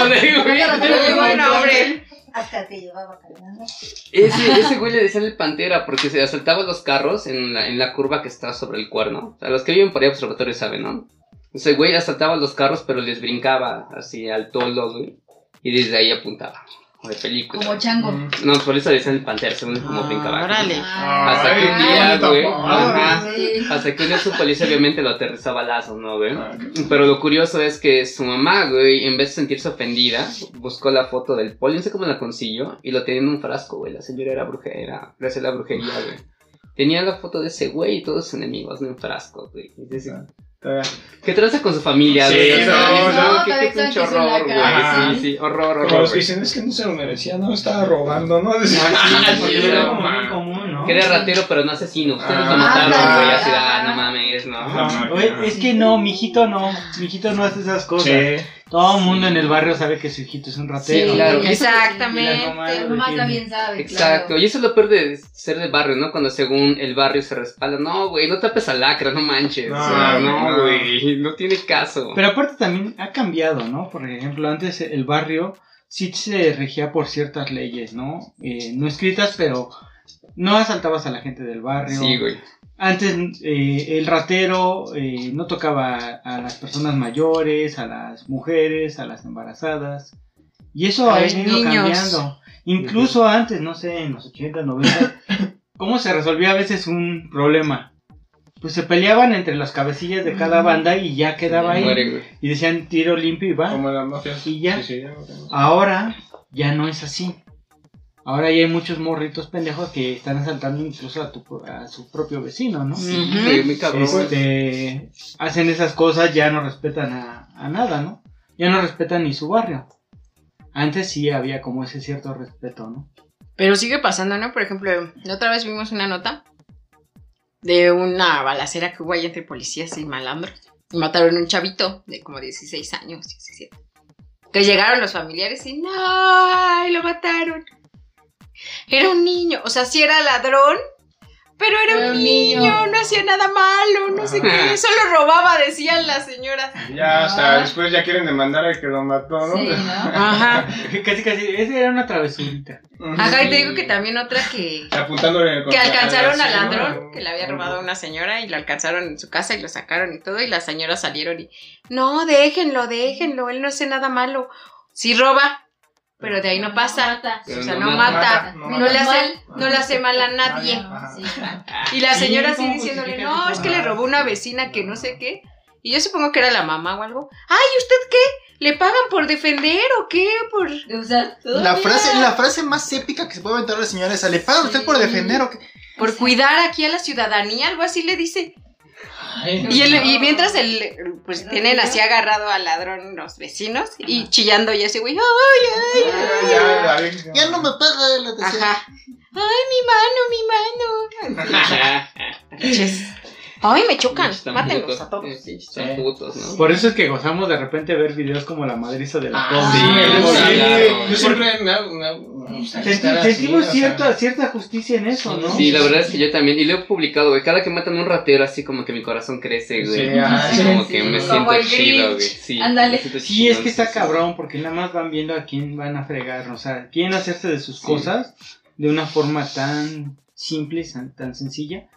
güey? Hasta que llevaba caminando. Ese, ese güey le decían el pantera porque se asaltaba los carros en la, en la curva que está sobre el cuerno. O sea, los que viven por ahí observatorio saben, ¿no? Ese güey asaltaba los carros pero les brincaba así al tolo, güey. Y desde ahí apuntaba. De película. Como chango. Mm. No, por eso decían el pantera, según como Ah, brincaba. órale. Hasta que un día, güey. Ajá. Hasta que un día su policía obviamente lo aterrizó a balazos, ¿no, güey? Ah, Pero lo curioso es que su mamá, güey, en vez de sentirse ofendida, buscó la foto del poli, no sé cómo la consiguió, y lo tenía en un frasco, güey. La señora era brujería, era, le hacía la brujería, güey. Tenía la foto de ese güey y todos sus enemigos en un frasco, güey. Y dice, ¿Qué traza con su familia, Sí, güey? O sea, no, "Qué- pinche horror, güey. cara. Sí, sí, horror, horror. Como los que dicen, es que no se lo merecía, no, estaba robando, ¿no? Decía, Ah, sí, Porque sí, era no, como man. muy común, ¿no? Que era ratero, pero no asesino. Ustedes lo Ah, mataron, ándale. güey. Así, ah, no mames, es que no, mijito no, mijito no hace esas cosas. Sí. Todo el mundo en el barrio sabe que su hijito es un ratero. Sí, claro. Y la Exactamente. mamá también sabe. Exacto, claro. y eso es lo peor de ser del barrio, ¿no? Cuando según el barrio se respalda, no, güey, no tapes a lacra, no manches. No, O sea, no. no, güey, no tiene caso. Pero aparte también ha cambiado, ¿no? Por ejemplo, antes el barrio sí se regía por ciertas leyes, ¿no? Eh, no escritas, pero no asaltabas a la gente del barrio. Sí, güey. Antes eh, el ratero eh, no tocaba a las personas mayores, a las mujeres, a las embarazadas. Y eso A ha los ido niños. cambiando. Incluso antes, no sé, en los 80, 90, ¿cómo se resolvía a veces un problema? Pues se peleaban entre las cabecillas de cada banda y ya quedaba ahí. Muere. Y decían tiro limpio y va. Como la mafia. Y ya. Sí, sí, ya lo tengo. Ahora ya no es así. Ahora ya hay muchos morritos pendejos que están asaltando incluso a, tu, a su propio vecino, ¿no? Sí, güey, muy cabrón. Este, hacen esas cosas, ya no respetan a, a nada, ¿no? Ya no respetan ni su barrio. Antes sí había como ese cierto respeto, ¿no? Pero sigue pasando, ¿no? Por ejemplo, la otra vez vimos una nota de una balacera que hubo ahí entre policías y malandros. Y mataron a un chavito de como 16 años, 17. Que llegaron los familiares y ¡no! ¡Ay, lo mataron! Era un niño, o sea, sí era ladrón, pero era, Era un niño, niño. no hacía nada malo, no sé qué, solo robaba, decían las señoras. Ya hasta después ya quieren demandar al que lo mató, ¿no? Sí, ¿no? Ajá. casi, casi, esa era una travesurita. Ajá, y te digo que también otra que, Apuntándole que alcanzaron al al ladrón que le había robado a una señora y lo alcanzaron en su casa y lo sacaron y todo y las señoras salieron y no, déjenlo, déjenlo, él no hace nada malo. Sí roba, pero de ahí no pasa. O sea, no no mata. mata, no no, mata. le hace, no le hace mal a nadie. Y la señora así ¿cómo diciéndole, no, es que le robó una vecina que no sé qué. Y yo supongo que era la mamá o algo. Ay, ¿usted qué? ¿Le pagan por defender o qué? Por... O sea, La frase, la frase más épica que se puede aventar la señora es, ¿le paga usted por defender o qué? por cuidar aquí a la ciudadanía, algo así le dice. Y, el- y mientras el, pues tienen así agarrado al ladrón los vecinos y chillando y ese güey, ay, ay, ay. Ya, ya, Ya no me paga la atención. Ajá. Ay, mi mano, mi mano. Ay, me chocan. Mátenlos putos. a todos. Sí, Están putos, ¿no? Por eso es que gozamos de repente ver videos como la madriza de la Ah, pobre. sí, sí, Sí. claro. Yo siempre me hago. me hago- así, sentimos o sea, cierta, cierta justicia en eso, ¿no? Sí, la verdad es que yo también. Y lo he publicado, güey. Cada que matan a un ratero, así como que mi corazón crece, güey. Sí, así sí, como sí. que me Como siento chido, güey. Sí, Ándale. Sí, es que está cabrón, porque nada más van viendo a quién van a fregar, o sea, quieren hacerse de sus cosas de una forma tan simple, tan, tan sencilla,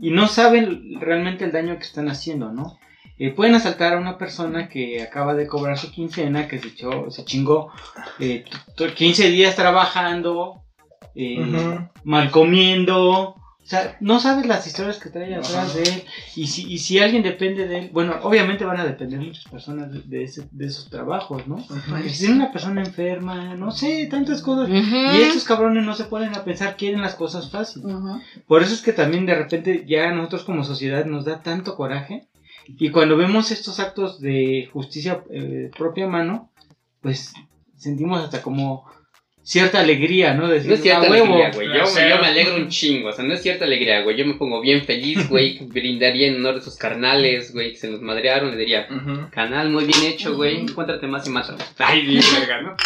y no saben realmente el daño que están haciendo, ¿no? Eh, pueden asaltar a una persona que acaba de cobrar su quincena, que se, echó, se chingó eh, t- t- 15 días trabajando, eh, mal comiendo. O sea, no sabes las historias que trae atrás de él. Y si, y si alguien depende de él, bueno, obviamente van a depender muchas personas de, de ese- de esos trabajos, ¿no? Que si tiene una persona enferma, no sé, tantas cosas. Y estos cabrones no se ponen a pensar, quieren las cosas fáciles. Por eso es que también de repente ya a nosotros como sociedad nos da tanto coraje. Y cuando vemos estos actos de justicia eh, propia mano, pues sentimos hasta como cierta alegría, ¿no? Decir, No es cierta alegría, güey. Yo, me alegro un chingo. O sea, no es cierta alegría, güey. Yo me pongo bien feliz, güey. Brindaría en honor de esos carnales, güey, que se los madrearon. Le diría, canal muy bien hecho, güey. Encuéntrate más y mátalo. Ay, bien, verga, ¿no?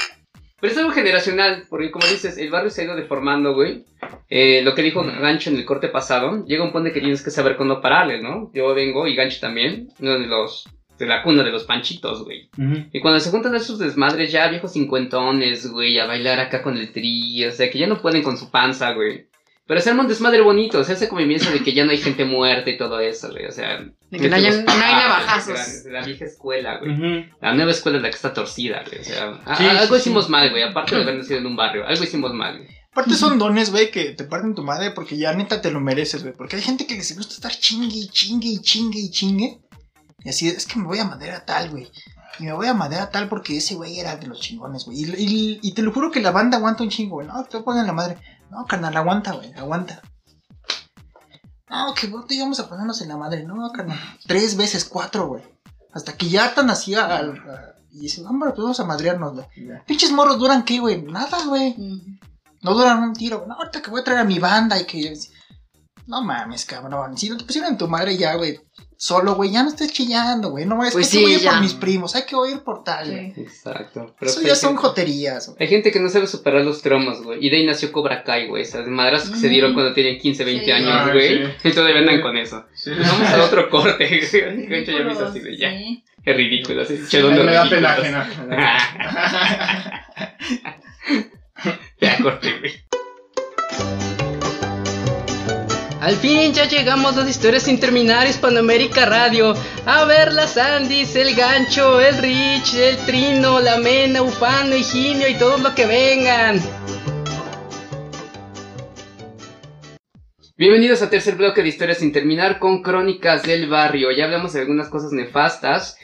Pero es algo generacional, porque como dices, el barrio se ha ido deformando, güey. Eh, lo que dijo Gancho en el corte pasado, llega un punto que tienes que saber cuándo pararle, ¿no? Yo vengo, y Gancho también, uno de los, de la cuna de los panchitos, güey. Ujú. Y cuando se juntan esos desmadres ya viejos cincuentones, güey, a bailar acá con el tri, o sea, que ya no pueden con su panza, güey. Pero se arma un desmadre bonito, se hace convivencia de que ya no hay gente muerta y todo eso, güey. O sea, De que no nuestros- no hay navajazos. La, la vieja escuela, güey. La nueva escuela es la que está torcida, güey. O sea, a- Sí, algo sí, hicimos sí. mal, güey. Aparte de haber nacido en un barrio, algo hicimos mal, güey. Aparte son dones, güey, que te parten tu madre porque ya neta te lo mereces, güey. Porque hay gente que les gusta estar chingue y chingue y chingue y chingue. Y así, es que me voy a madera tal, güey. Y me voy a madera tal porque ese güey era de los chingones, güey. Y, y- y te lo juro que la banda aguanta un chingo, güey. No, te pongan la madre. No, carnal, aguanta, güey, aguanta. No, que vos te íbamos a ponernos en la madre. No, carnal. Tres veces, cuatro, güey. Hasta que ya tan así al. a- y dicen, hombre, pues vamos a madrearnos, güey. Pinches morros duran qué, güey. Nada, güey. No duran un tiro. No, ahorita que voy a traer a mi banda y que. No mames, cabrón. Si no te pusieron en tu madre ya, güey. Solo, güey, ya no estés chillando, güey. No, es Pues que hay que sí, oír ya. por mis primos. Hay que oír por tal, güey. Sí. Exacto. Pero Eso pues ya son gente- joterías, güey. Hay gente que no sabe superar los traumas, güey. Y de ahí nació Cobra Kai, güey. Esas madrazos que se dieron cuando tenían 15, 20 Sí. años, Ah, güey. sí. Y todavía andan con eso. Sí. Vamos a otro corte. güey. De hecho, ya me hizo así de ya. Sí. Qué ridículo. Así, me da pena ajena. Ya corte, güey. Al fin ya llegamos a las historias sin terminar Hispanoamérica Radio. A ver las Andis, el gancho, el Rich, el Trino, la Mena, Ufano, Higinio y todos los que vengan. Bienvenidos a tercer bloque de historias sin terminar con crónicas del barrio. Ya hablamos de algunas cosas nefastas.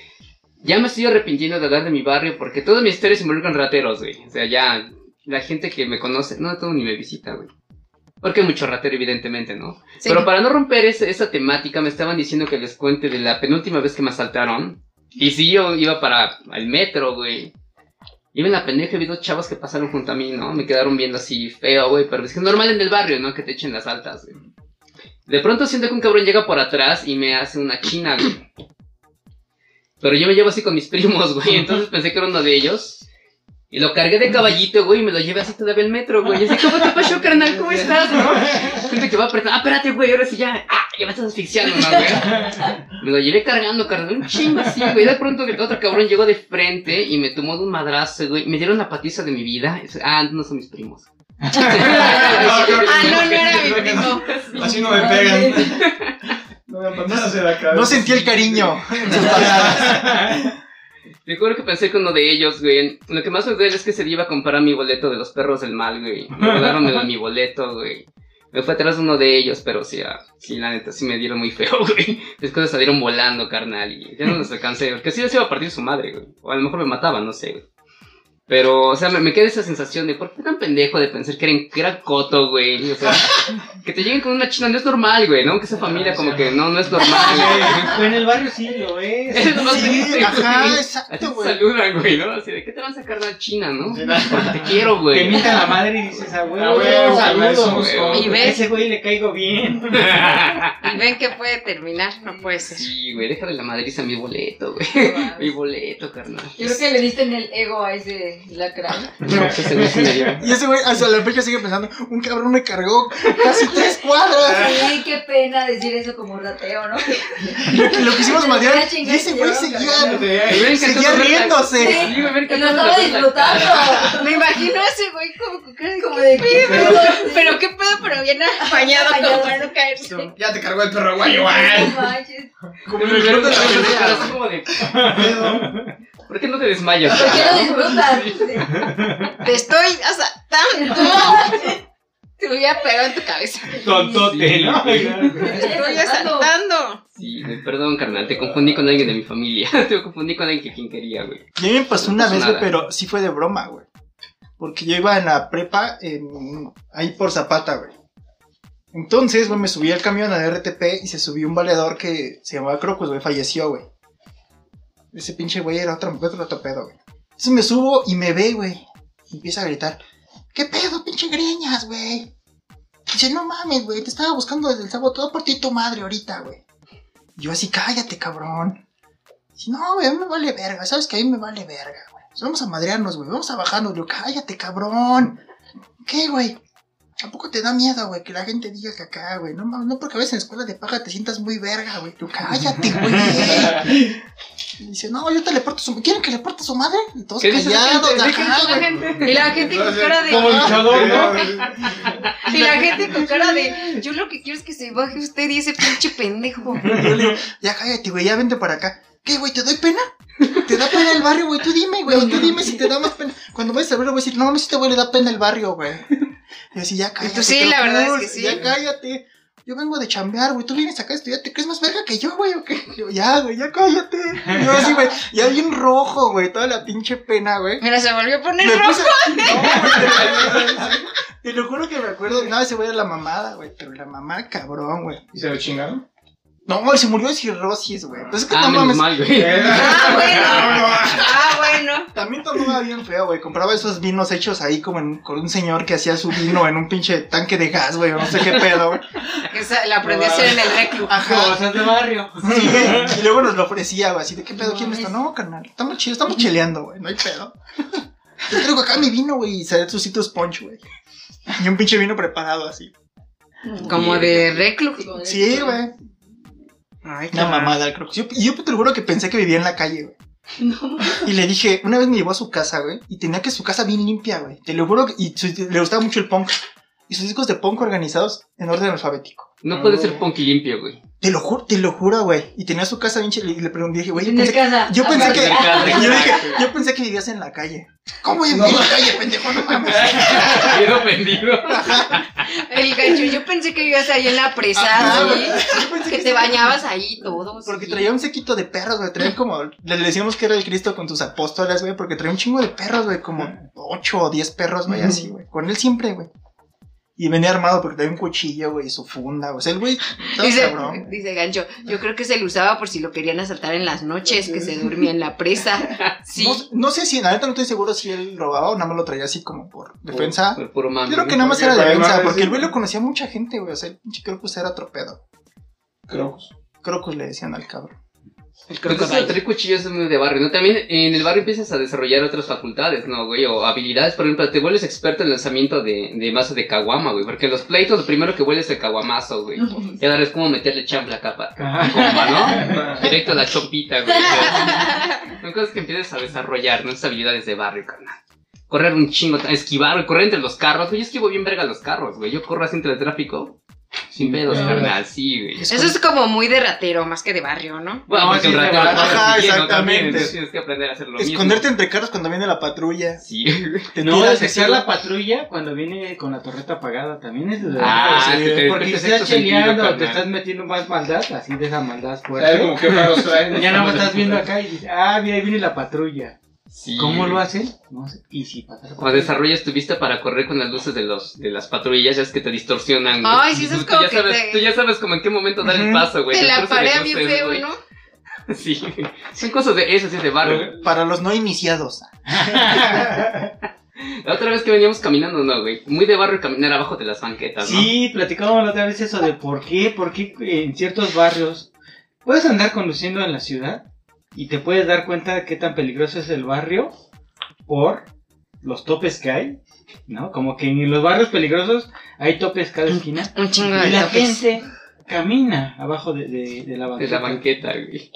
Ya me estoy arrepintiendo de hablar de mi barrio porque todas mis historias involucran rateros, güey. O sea, ya la gente que me conoce, no todo ni me visita, güey. Porque hay mucho ratero, evidentemente, ¿no? Sí. Pero para no romper ese- esa temática, me estaban diciendo que les cuente de la penúltima vez que me asaltaron. Y sí, yo iba para el metro, güey. Iba en la pendeja y vi dos chavos que pasaron junto a mí, ¿no? Me quedaron viendo así feo, güey. Pero es que es normal en el barrio, ¿no? Que te echen las altas, güey. De pronto siento que un cabrón llega por atrás y me hace una china, güey. Pero yo me llevo así con mis primos, güey. Entonces pensé que era uno de ellos. Y lo cargué de caballito, güey, y me lo llevé así todavía al metro, güey. Y así, ¿cómo te pasó, carnal? ¿Cómo estás, no? Gente que va a apretar. Ah, espérate, güey, ahora sí ya. Ah, ya me estás asfixiando, ¿no, güey? Me lo llevé cargando, cargando un chingo así, güey. De pronto el otro cabrón llegó de frente y me tomó de un madrazo, güey. Me dieron la patiza de mi vida. Ah, no son mis primos. Ah, no, no era mi primo. Así no me pegan. No la cabeza. No sentí el cariño en sus patadas. Te juro que pensé que uno de ellos, güey. Lo que más me duele es que se le iba a comprar mi boleto de los perros del mal, güey. Me volaron de mi boleto, güey. Me fue atrás uno de ellos, pero sí, ah, sí, la neta, sí me dieron muy feo, güey. Después salieron volando, carnal, y ya no los alcancé. Porque sí les iba a partir su madre, güey. O a lo mejor me mataban, no sé, güey. Pero, o sea, me, me queda esa sensación de por qué tan pendejo de pensar que era, que era coto, güey. O sea, que te lleguen con una china no es normal, güey, ¿no? Que esa familia como que no, no es normal, güey. En el barrio sí lo es. Es lo más Sí, triste, ajá, güey. exacto, te güey. saludan, güey, ¿no? Así de, ¿qué te van a sacar de la China, no? Porque te quiero, Que güey. imita a la madre y dices, a huevo, Ah, güey, un carnal, saludo. somos güey. todos. Y ves, Ese güey le caigo bien. y ven que puede terminar, no puede ser. Sí, güey, déjale la madriza a mi boleto, güey. Mi boleto, carnal. Yo creo que le diste en el ego a ese lacrán. No, pues ese güey. Y ese güey hasta la fecha sigue pensando, un cabrón me cargó casi tres cuadras. Sí, qué pena decir eso como rateo, ¿no? Lo, lo quisimos madrear y ese güey seguía, seguía riéndose. Sí, Y lo estaba disfrutando. Me imagino a ese güey como Como de. Pero qué pedo, pero bien apañado como para no caerse. Ya te cargó el perro manches. Como el club de la pelea, verla güey. así como de... ¿Por qué no te desmayas? ¿Por qué carnal? disfrutas? Te estoy asaltando. Te voy a pegar en tu cabeza. Tontote, ¿no? Te estoy asaltando. Sí, güey, perdón, carnal, te confundí con alguien de mi familia. Te confundí con alguien que quien quería, güey. Y a mí me pasó una No vez, güey, pero sí fue de broma, güey. Porque yo iba en la prepa, en- ahí por Zapata, güey. Entonces, güey, me subí al camión a RTP y se subió un valedor que se llamaba Crocus, güey, falleció, güey. Ese pinche güey era otro, otro, pedo, güey. Entonces me subo y me ve, güey. Y empieza a gritar, ¿qué pedo, pinche greñas, güey? Dice, no mames, güey, te estaba buscando desde el sábado, todo por ti tu madre ahorita, güey. Yo así, cállate, cabrón. Dice, no, güey, a mí me vale verga, ¿sabes que A mí me vale verga, güey. Pues Vamos a madrearnos, güey, vamos a bajarnos. Yo, cállate, cabrón. ¿Qué, güey? ¿A poco te da miedo, güey, que la gente diga que acá, güey? No, no porque a veces en escuela de paga te sientas muy verga, güey. Tú cállate, güey. Y dice, no, yo te le parto su madre. ¿Quieren que le parta su madre? Y todos ¿Qué dice la callados. la güey. gente? Y la gente con cara de. Como luchador, ¿no? Y la gente con cara de. Yo lo que quiero es que se baje usted y ese pinche pendejo. Yo le digo, ya cállate, güey, ya vente para acá. ¿Qué, güey? ¿Te doy pena? ¿Te da pena el barrio, güey? Tú dime, güey. Tú dime si te da más pena. Cuando vayas a verlo, voy a decir, no, a mí sí te voy a dar pena el barrio, güey. Y así, ya cállate. Sí, la verdad es que sí. Ya cállate. Yo vengo de chambear, güey. Tú vienes acá a estudiar. ¿Te crees más verga que yo, güey? ¿O qué? Yo, ya, güey, ya cállate. Y yo así, güey. Ya bien rojo, güey. Toda la pinche pena, güey. Mira, se volvió a poner Me rojo. puse- No, güey, te lo juro que me acuerdo. Nada, se voy a la mamada, güey. Pero la mamá, cabrón, güey. ¿Y se lo chingaron? No, se murió de cirrosis, güey. Entonces, que Ah, no mames. mal, güey. Ah, bueno. Ah, bueno. También tomaba bien feo, güey. Compraba esos vinos hechos ahí como en- con un señor que hacía su vino en un pinche tanque de gas, güey. O no sé qué pedo, güey. La aprendí a hacer en el reclu. Ajá. Cosas de barrio. Sí. Y luego nos lo ofrecía, güey. Así de qué pedo, ¿quién está? No, carnal. Estamos chidos, estamos cheleando, güey. No hay pedo. Yo traigo acá mi vino, güey. Y sale su sitio punch, güey. Y un pinche vino preparado así. Como de reclu. Sí, güey. Ay, Una mamada, creo. Yo, y yo te lo juro que pensé que vivía en la calle, güey. Y le dije, una vez me llevó a su casa, güey, y tenía que su casa bien limpia, güey. Te lo juro, que- y su- le gustaba mucho el punk. Y sus discos de punk organizados en orden alfabético. No puede ser punky limpio, güey. Te lo juro, te lo juro, güey. Y tenía su casa bien y le pregunté, dije, güey, yo pensé, casa. yo pensé que, yo dije, yo pensé que vivías en la calle. ¿Cómo en la calle, pendejo? No mames. Bien ofendido. El gancho, yo pensé que vivías ahí en la presa, güey. Yo pensé Que te bañabas ahí todo. Porque sí. traía un sequito de perros, güey. Traía como. Le decíamos que era el Cristo con tus apóstoles, güey. Porque traía un chingo de perros, güey. Como ocho o diez perros, güey, así, güey. Con él siempre, güey. Y venía armado porque traía un cuchillo, güey, y su funda, güey. O sea, el güey. Dice, cabrón. dice Gancho, yo creo que se lo usaba por si lo querían asaltar en las noches, que se dormía en la presa. Sí. No, no sé si, la neta no estoy seguro si él robaba o nada más lo traía así como por defensa. Por puro mame. Yo creo que nada más era defensa, porque el güey lo conocía mucha gente, güey. O sea, el pinche Crocus era otro pedo. Crocus. Crocus le decían al cabrón. El Pues crocodile. traer cuchillos es muy de barrio, ¿no? También en el barrio empiezas a desarrollar otras facultades, ¿no, güey? O habilidades, por ejemplo, te vuelves experto en lanzamiento de, de mazo de caguama, güey. Porque en los pleitos lo primero que vuelves es el caguamazo, güey. Y ahora es como meterle champla acá para comba, ¿no? Directo a la chompita, güey. Son cosas que empiezas a desarrollar, ¿no? Esas habilidades de barrio, carnal. Correr un chingo, esquivar, correr entre los carros, güey. Yo esquivo bien verga los carros, güey. Yo corro así entre el tráfico. Sin pedos, carnal, sí, güey. Eso es como muy de ratero, más que de barrio, ¿no? Bueno, No, porque sí, vas Ajá, también, exactamente. entonces tienes que aprender a hacer lo Esconderte mismo. entre carros cuando viene la patrulla. Sí. Te No, así, la patrulla cuando viene con la torreta apagada también es de Ah, Sí, te- te- Porque te- estás cheleando, te estás metiendo más maldad, así de esa maldad Ay, como fuerte. que traen. Ya nada más estás viendo acá y dices, ah, mira, ahí viene la patrulla. Sí. ¿Cómo lo hacen? No sé. Y si pasa O desarrollas tu vista para correr con las luces de los de las patrullas, ya es que te distorsionan. güey. Ay, sí, eso es tú como ya que sabes, te- Tú ya sabes como en qué momento dar el paso, güey. Te la parea bien feo, güey. ¿no? Sí. Son cosas de esas, de barrio. Para los no iniciados. La otra vez que veníamos caminando, no, güey. Muy de barrio caminar abajo de las banquetas, ¿no? Sí, platicábamos la otra vez eso de por qué, por qué en ciertos barrios puedes andar conduciendo en la ciudad y te puedes dar cuenta de qué tan peligroso es el barrio por los topes que hay, ¿no? Como que en los barrios peligrosos hay topes cada esquina Un chingo y de la topes. gente camina abajo de, de- de la De banqueta. la banqueta, güey.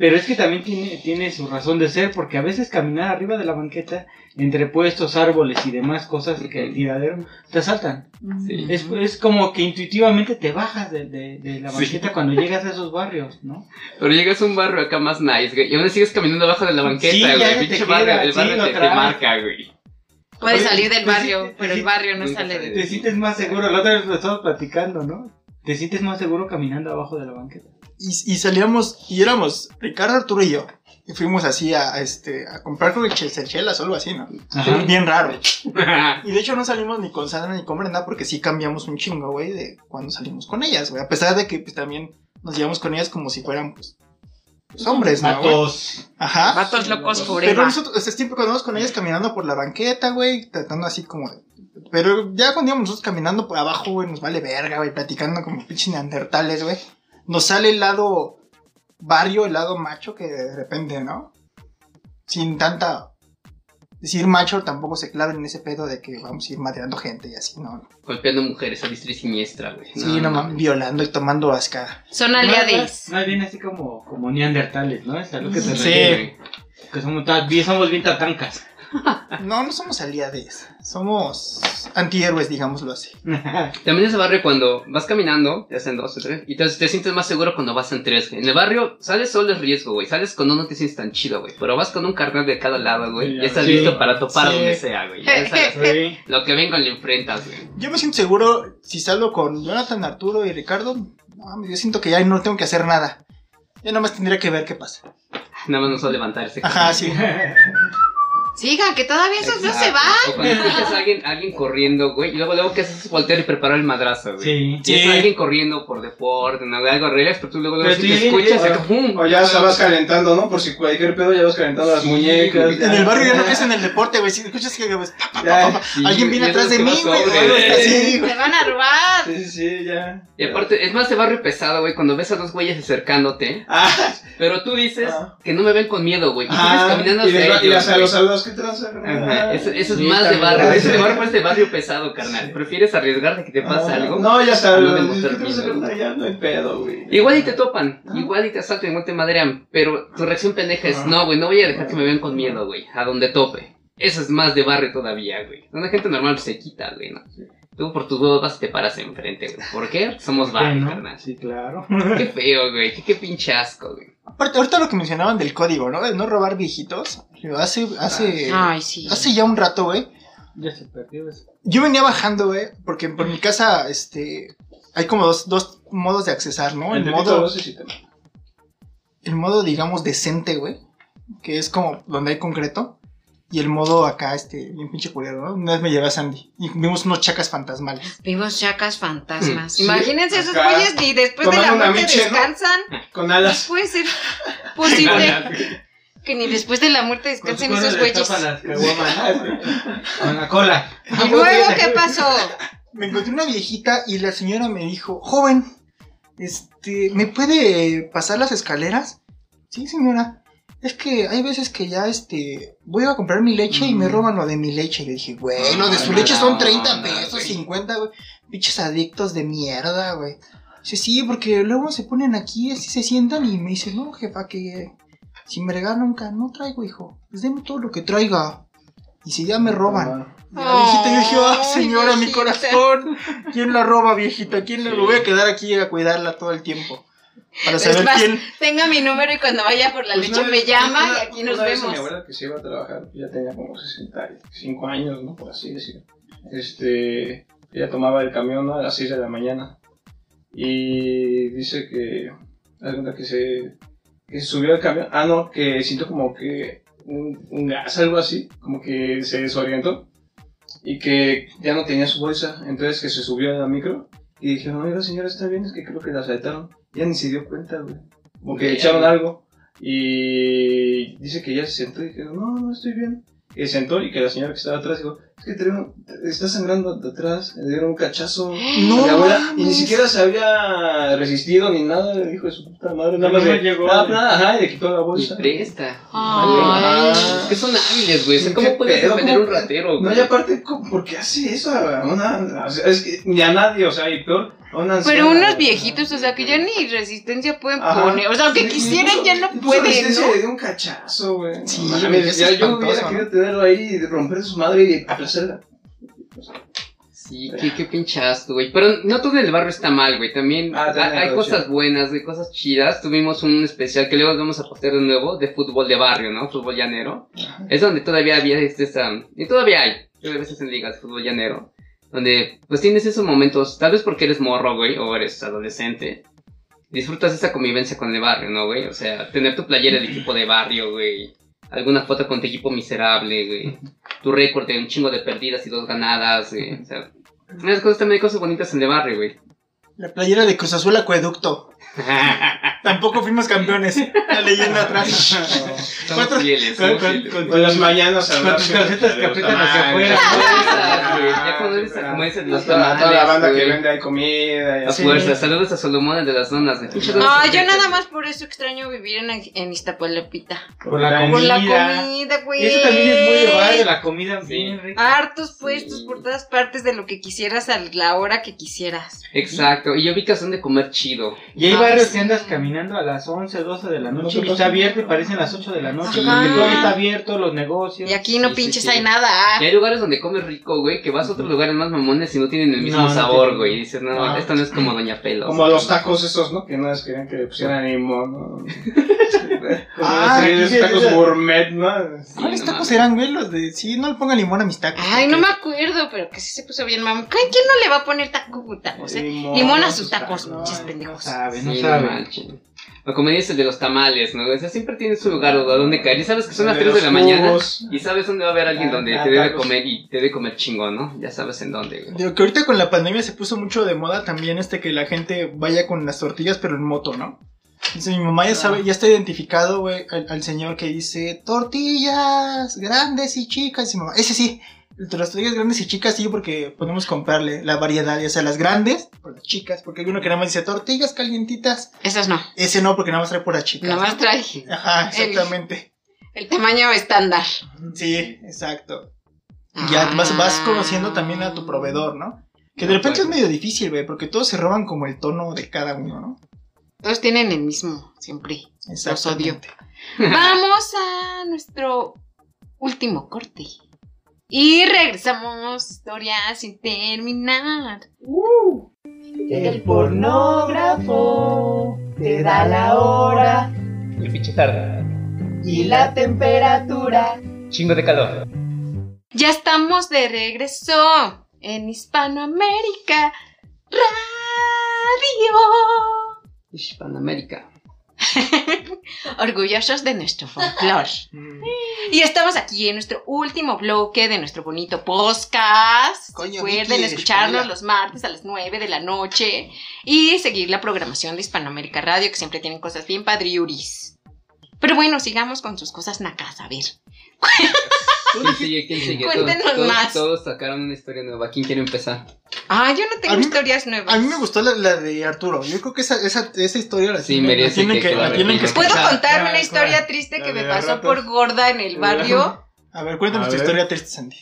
Pero es que también tiene, tiene su razón de ser, porque a veces caminar arriba de la banqueta, entre puestos, árboles y demás cosas que el tiradero, te asaltan. Sí. Es, es como que intuitivamente te bajas de, de- de la Sí. banqueta cuando llegas a esos barrios, ¿no? Pero llegas a un barrio acá más nice, güey. Y aún sigues caminando abajo de la banqueta, Sí, ya güey. Pinche queda, barrio, el barrio te, te marca, güey. Puedes Oye, salir del barrio, sientes- pero el barrio no sale. de Te sientes más seguro, la otra vez lo estábamos platicando, ¿no? Te sientes más seguro caminando abajo de la banqueta. Y, y salíamos, y éramos Ricardo, Arturo y yo. Y fuimos así a, a, este, a comprar chel- chelas o algo así, ¿no? Ajá. Bien raro. Y de hecho no salimos ni con Sandra ni con Brenda porque sí cambiamos un chingo, güey, de cuando salimos con ellas, güey. A pesar de que pues también nos llevamos con ellas como si fueran, pues, pues, hombres, ¿no? Matos. Ajá. Vatos locos Pero forever. nosotros, o sea, siempre cuando vamos con ellas caminando por la banqueta, güey, tratando así como de... Pero ya cuando íbamos nosotros caminando por abajo, güey, nos vale verga, güey, platicando como pinches neandertales, güey. Nos sale el lado barrio, el lado macho que de repente, ¿no? Sin tanta decir macho tampoco se claven en ese pedo de que vamos a ir madreando gente y así, no. no. Golpeando mujeres a diestra y siniestra, güey. Sí, no, mames, violando y tomando asca. Son aliades. más bien así como, como neandertales, ¿no? Es a lo que te Sí. Que somos, bien- somos bien tatancas. No, no somos aliades, somos antihéroes, digámoslo así. También ese barrio cuando vas caminando, ya sean dos o tres, y te, te sientes más seguro cuando vas en tres, güey. En el barrio sales solo es riesgo, güey. Sales con uno no te sientes tan chido, güey. Pero vas con un carnal de cada lado, güey. Ya ya. estás Sí. listo para topar Sí. donde sea, güey. Ya sabes, Sí. lo que venga le enfrentas, güey. Yo me siento seguro si salgo con Jonathan, Arturo y Ricardo. No, yo siento que ya no tengo que hacer nada. Ya nomás tendría que ver qué pasa. Nada más no solo levantarse. Ajá, sí. Sigan, que todavía esos no se van. O cuando escuchas a alguien, alguien corriendo, güey, y luego, luego que haces es voltear y preparar el madrazo, güey. Sí. Si es alguien corriendo por deporte, ¿no? algo relax, pero tú luego, luego sí, te escuchas, acá, pum, O ya se vas calentando, ¿no? Por si cualquier pedo ya vas calentando las muñecas. En el barrio ya no crees en el deporte, güey. Si escuchas que pues, pa, pa, pa, Ya, pa, pa, sí, alguien viene atrás de mí, güey. o. Te van a robar. Sí, sí, sí, ya. Y aparte, es más de barrio pesado, güey, cuando ves a dos güeyes acercándote, Ah, pero tú dices Ah. que no me ven con miedo, güey, y sigues ah, caminando y, hacia y ellos, tranza. Ajá, Eso, eso es Sí, más de barrio, eso de sí. barrio pues de barrio pesado, carnal. Prefieres arriesgar de que te pase Ah, algo. No, ya está. a no ¿qué? Ya no hay pedo, güey. Igual y te topan, Ah. igual y te asaltan, igual te madrean, pero tu reacción pendeja es, Ah. no, güey, no voy a dejar que me vean con miedo, güey, a donde tope. Eso es más de barrio todavía, güey. Donde gente normal se quita, güey, ¿no? Tú por tus huevos vas y te paras enfrente, güey. ¿Por qué? Somos barrio, ¿no? carnal. Sí, claro. Qué feo, güey, qué, qué pinche asco, güey. Aparte, ahorita lo que mencionaban del código, ¿no? De no robar viejitos. Hace, hace, Ay, sí. hace ya un rato, güey. Ya se perdió eso. Yo venía bajando, güey, porque por mi casa, este, hay como dos, dos modos de accesar, ¿no? El El modo, el modo, digamos, decente, güey, que es como donde hay concreto, y el modo acá, este, bien pinche culero, ¿no? Una vez me llevé a Sandy y vimos unos chacas fantasmales. Vimos chacas fantasmas. Sí, Imagínense esos güeyes ni después de la muerte miche, ¿no? descansan. Con alas. puede ser posible que ni después de la muerte descansen esos güeyes. Con la cola. ¿Y luego qué pasó? Me encontré una viejita y la señora me dijo, joven, este, ¿me puede pasar las escaleras? Sí, señora. Es que hay veces que ya, este, voy a comprar mi leche y me roban lo de mi leche. Y le dije, güey, lo de su leche son no, 30 no, pesos, güey. 50, güey. Pinches adictos de mierda, güey. Dice, sí, porque luego se ponen aquí, así se sientan y me dicen, no, jefa, que si me regalan nunca, no traigo, hijo. Pues deme todo lo que traiga. Y si ya me roban. Y la viejita, yo dije, ah, señora, mi corazón. ¿Quién la roba, viejita? ¿Quién Sí. lo voy a quedar aquí a cuidarla todo el tiempo? Para saber más, quién. Tenga mi número y cuando vaya por la Pues leche me llama una- y aquí nos vemos. Mi abuela que se iba a trabajar, ya tenía como 65 años, ¿no? Por así decirlo. Este, ella tomaba el camión ¿no? a las 6 de la mañana y dice que, que se, que se subió al camión, ah no, que sintió como que un, un gas, algo así, como que se desorientó y que ya no tenía su bolsa, entonces que se subió a la micro y dijeron, oiga señora, está bien, es que creo que la asaltaron, ya ni se dio cuenta, güey, como que echaron algo. Y dice que ya se sentó y dijeron, no, no estoy bien. Y se sentó y que la señora que estaba atrás dijo, que está sangrando de atrás, le dieron un cachazo. No a mi abuela, y ni mames. siquiera se había resistido ni nada, le dijo de su puta madre, nada más No llegó. nada, nada, ajá, y le quitó la Y bolsa. presta. Ay. Es que son hábiles, güey. O sea, ¿Qué ¿Cómo puedes defender ¿Cómo un ratero, No, güey? y aparte, ¿cómo- ¿por qué hace eso? a Una, o sea, es que ni a nadie, o sea, y peor, a una anciana. Pero unos viejitos, o sea, que ya ni resistencia pueden Ajá. poner. O sea, aunque Sí, quisieran, incluso- ya no pueden, resistencia ¿no? Le dio un cachazo, güey. Sí, No mames, ya yo hubiera ¿no? querido tenerlo ahí y romper su madre y Sí, qué, qué pinche asco, güey. Pero no todo en el barrio está mal, güey. También Ah, hay, cosas buenas, güey, cosas chidas. Tuvimos un especial que luego vamos a postear de nuevo de fútbol de barrio, ¿no? Fútbol llanero. Es donde todavía había este, esta... Y todavía hay. Todavía veces en ligas de fútbol llanero. Donde pues tienes esos momentos, tal vez porque eres morro, güey, o eres adolescente. Disfrutas esa convivencia con el barrio, ¿no, güey? O sea, tener tu playera del equipo de barrio, güey. Alguna foto con tu equipo miserable, güey. Tu récord de un chingo de perdidas y dos ganadas, güey. O sea, esas cosas también hay cosas bonitas en el barrio, güey. La playera de Cruz Azul Acueducto. Tampoco fuimos campeones. La leyenda atrás. Somos Cuatro- fieles, Con, con- con Con las tus- mañanas con tus calcetas que aprietan hacia afuera. Ya cuando eres como ese de los Toda, toda la tamales, banda que vende ahí comida. y A fuerza, saludos a Solomón el de las donas. donas Ah, yo nada más por eso extraño vivir en, en Iztapalapita. Por la Por la comida. comida, güey. Eso también es muy de barrio, la comida bien rica. Hartos puestos por todas partes de lo que quisieras a la hora que quisieras. Exacto, y yo vi que son de comer chido. Y hay Ah, barrios sí. que andas caminando a las 11, 12 de la noche y está abierto y parecen las 8 de la noche. Ajá. Porque todo está abierto, los negocios. Y aquí no Sí, pinches sí. hay nada. Y hay lugares donde comes rico, güey, que vas a otros lugares más mamones y no tienen el mismo No, sabor, güey. Y dices, no, No. esto no es como Doña Pelos. Como los tacos esos, ¿no? Que no les querían que pusieran limón, ¿no? Como Ah, los tacos gourmet, ¿no? Sí, ¿Cuáles no tacos eran, güey? Los de. Sí, no le pongan limón a mis tacos. Ay, no me acuerdo, pero que sí se puso bien mamón. ¿Quién quién no le va a poner taco, tacos, eh? Limón, A ¿no? sus tacos, No, pinches No pendejos. sabe, no Sí, sabe. manchen. O como dices el de los tamales, ¿no? O sea, siempre tienen su lugar a donde caer. Y sabes que son las De 3 de la mañana. Y sabes dónde va a haber alguien Ah, donde ah, te debe tacos. comer y te debe comer chingón, ¿no? Ya sabes en dónde, güey. Digo que ahorita con la pandemia se puso mucho de moda también este que la gente vaya con las tortillas pero en moto, ¿no? Entonces mi mamá ya sabe, ya está identificado, güey, al, al señor que dice tortillas grandes y chicas. Y mi mamá, ese sí, las tortillas grandes y chicas sí, porque podemos comprarle la variedad, ya sea las grandes o las chicas, porque hay uno que nada más dice tortillas calientitas. Esos no. Ese no, porque nada más trae puras chicas. Nada más trae Ajá, exactamente. el tamaño estándar. Sí, exacto. Ya vas, vas conociendo también a tu proveedor, ¿no? Que de repente es medio difícil, güey, porque todos se roban como el tono de cada uno, ¿no? Todos tienen el mismo, siempre. Los odio. Vamos a nuestro último corte. Y regresamos, historia sin terminar. El pornógrafo te da la hora El pinche tarde. y la temperatura. Chingo de calor. Ya estamos de regreso en Hispanoamérica Radio. Hispanoamérica. Orgullosos de nuestro folclore. Y estamos aquí en nuestro último bloque de nuestro bonito podcast. Coño, Recuerden escucharnos los martes a las 9 de la noche y seguir la programación de Hispanoamérica Radio, que siempre tienen cosas bien padriuris. Pero bueno, sigamos con sus cosas nacas, a ver. ¿Quién sigue? ¿Quién sigue? Cuéntenos todos, todos- más. Todos sacaron una historia nueva. ¿Quién quiere empezar? Ah, yo no tengo A mí- historias nuevas. A mí me gustó la, la de Arturo. Yo creo que esa, esa, esa historia la Sí, tienen, merece la tienen que- que, la tienen que. ¿Puedo contar ¿cuál, una historia triste que me pasó ratos. por gorda en el barrio? A ver, cuéntanos A tu ver. historia triste, Sandy.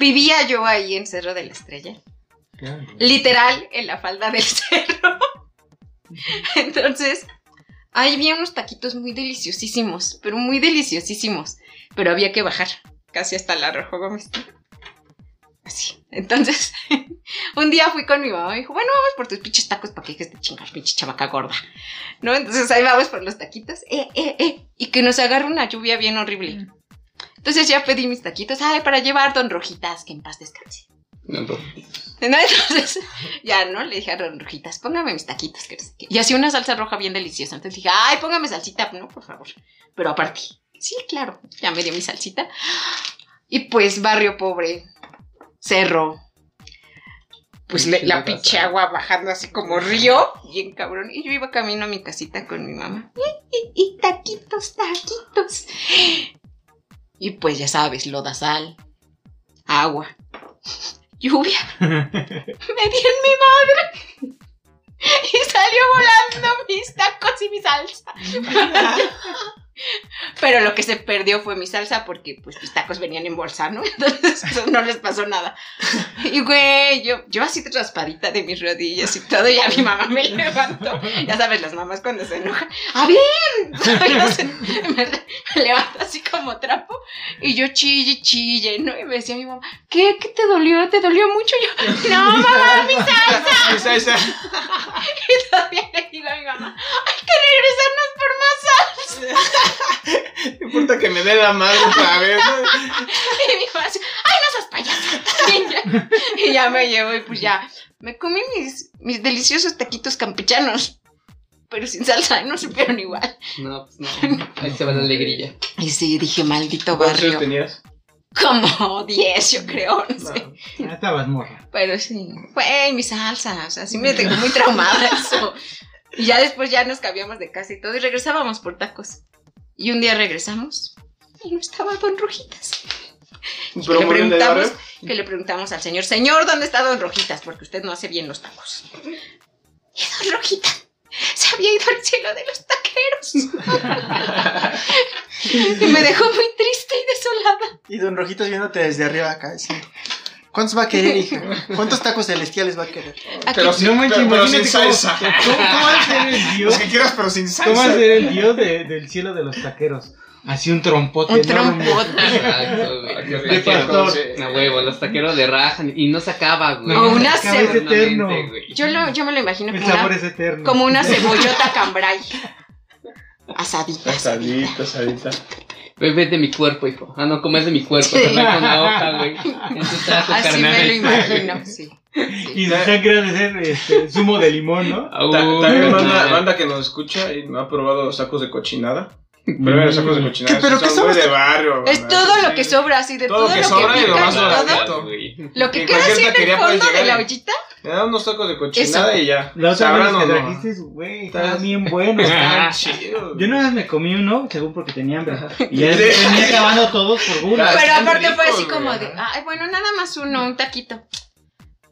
Vivía yo ahí en Cerro de la Estrella. Literal, en la falda del cerro. Entonces, ahí había unos taquitos muy deliciosísimos, pero muy deliciosísimos. Pero había que bajar, casi hasta la Rojo Gómez. Así. Entonces, un día fui con mi mamá y dijo, bueno, vamos por tus pinches tacos para que dejes de chingar, pinche chavaca gorda. ¿No? Entonces ahí vamos por los taquitos, eh, eh, eh, y que nos agarre una lluvia bien horrible. Entonces ya pedí mis taquitos, ay, para llevar don Rojitas, que en paz descanse. No, no. ¿No? Entonces, ya, ¿no? Le dije a Don Rojitas, póngame mis taquitos. Que no sé qué. Y hacía una salsa roja bien deliciosa. Entonces dije, ay, póngame salsita, no, por favor. Pero aparte, sí, claro, ya me dio mi salsita. Y pues, barrio pobre, cerro. Pues le- la Pinche agua bajando así como río, bien cabrón. Y yo iba camino a mi casita con mi mamá. Y, y- y taquitos, taquitos. Y pues ya sabes, lodazal, agua, lluvia. Me dio en mi madre. Y salió volando mis tacos y mi salsa. Pero lo que se perdió fue mi salsa porque pues mis tacos venían en bolsa, ¿no? Entonces no les pasó nada. Y güey, yo, yo así raspadita de mis rodillas y todo, y a mi mamá me levantó. Ya sabes, las mamás cuando se enojan. ¡Ah, bien! Me, me levanto así como trapo y yo chille, chille, ¿no? Y me decía mi mamá, ¿qué? ¿Qué te dolió? ¿Te dolió mucho? Y yo, no, mamá, mi salsa. Esa, esa. Y todavía le digo a mi mamá, hay que regresarnos por más salsa. No importa que me dé la madre otra vez, ¿no? Y mi así, ¡ay, no seas payasa! Y ya, y ya me llevo y pues ya, me comí mis, mis deliciosos taquitos campechanos, pero sin salsa, y no supieron igual. No, pues no. Ahí se va la alegría. Y sí, dije, maldito ¿Cuántos barrio. tenías? Como 10, yo creo, no sé. Estabas morra. Pero sí, güey, mi salsa, o sea, sí me tengo muy traumada eso. Y ya después ya nos cambiamos de casa y todo y regresábamos por tacos. Y un día regresamos y no estaba Don Rojitas. Que, le preguntamos, que le preguntamos al señor, señor, ¿dónde está Don Rojitas? Porque usted no hace bien los tacos. Y Don Rojitas se había ido al cielo de los taqueros. y me dejó muy triste y desolada. Y Don Rojitas viéndote desde arriba acá diciendo, ¿cuántos va a querer, hija? ¿Cuántos tacos celestiales va a querer? Pero, sin, No manches, pero, pero sin salsa. ¿Cómo, cómo va a ser el dios? Los que quieras, pero sin ¿Cómo va a salsa. ser el dios de- del cielo de los taqueros? Así un trompote. un enorme. trompote. Exacto, güey. Qué Los rico, taqueros- sí. A huevo, los taqueros le rajan y no se acaba, güey. O una cebolla. eterno. güey. Yo, lo, yo me lo imagino El como sabor una, es eterno. como una cebollota cambray. Asadita. Asadita, asadita. Bebé de mi cuerpo, hijo. Ah, no, como es de mi cuerpo. Se con la hoja, güey. Así carnal. me lo imagino, sí. Y su sangre ha de ser este, zumo de limón, ¿no? Ta- También banda, banda que nos escucha y no ha probado los tacos de cochinada. Pero los tacos de cochinada ¿Qué? ¿Pero qué son muy son? de barrio. Es ¿verdad? todo lo que sobra, así de Todo todo, lo que lo sobra que y lo más y todo. doradito. güey. Lo que queda así en taquería el puedes fondo de la y- ollita. Me dan unos tacos de cochinada Eso. y ya. La otra vez ¿Sabrán que no? trajiste, güey, estaban bien buenos. Están chidos. Yo una vez me comí uno, según porque tenía hambre. Y ya tenía acabando todos por uno. Ah, Pero aparte fue así como de, ay, bueno, nada más uno, un taquito.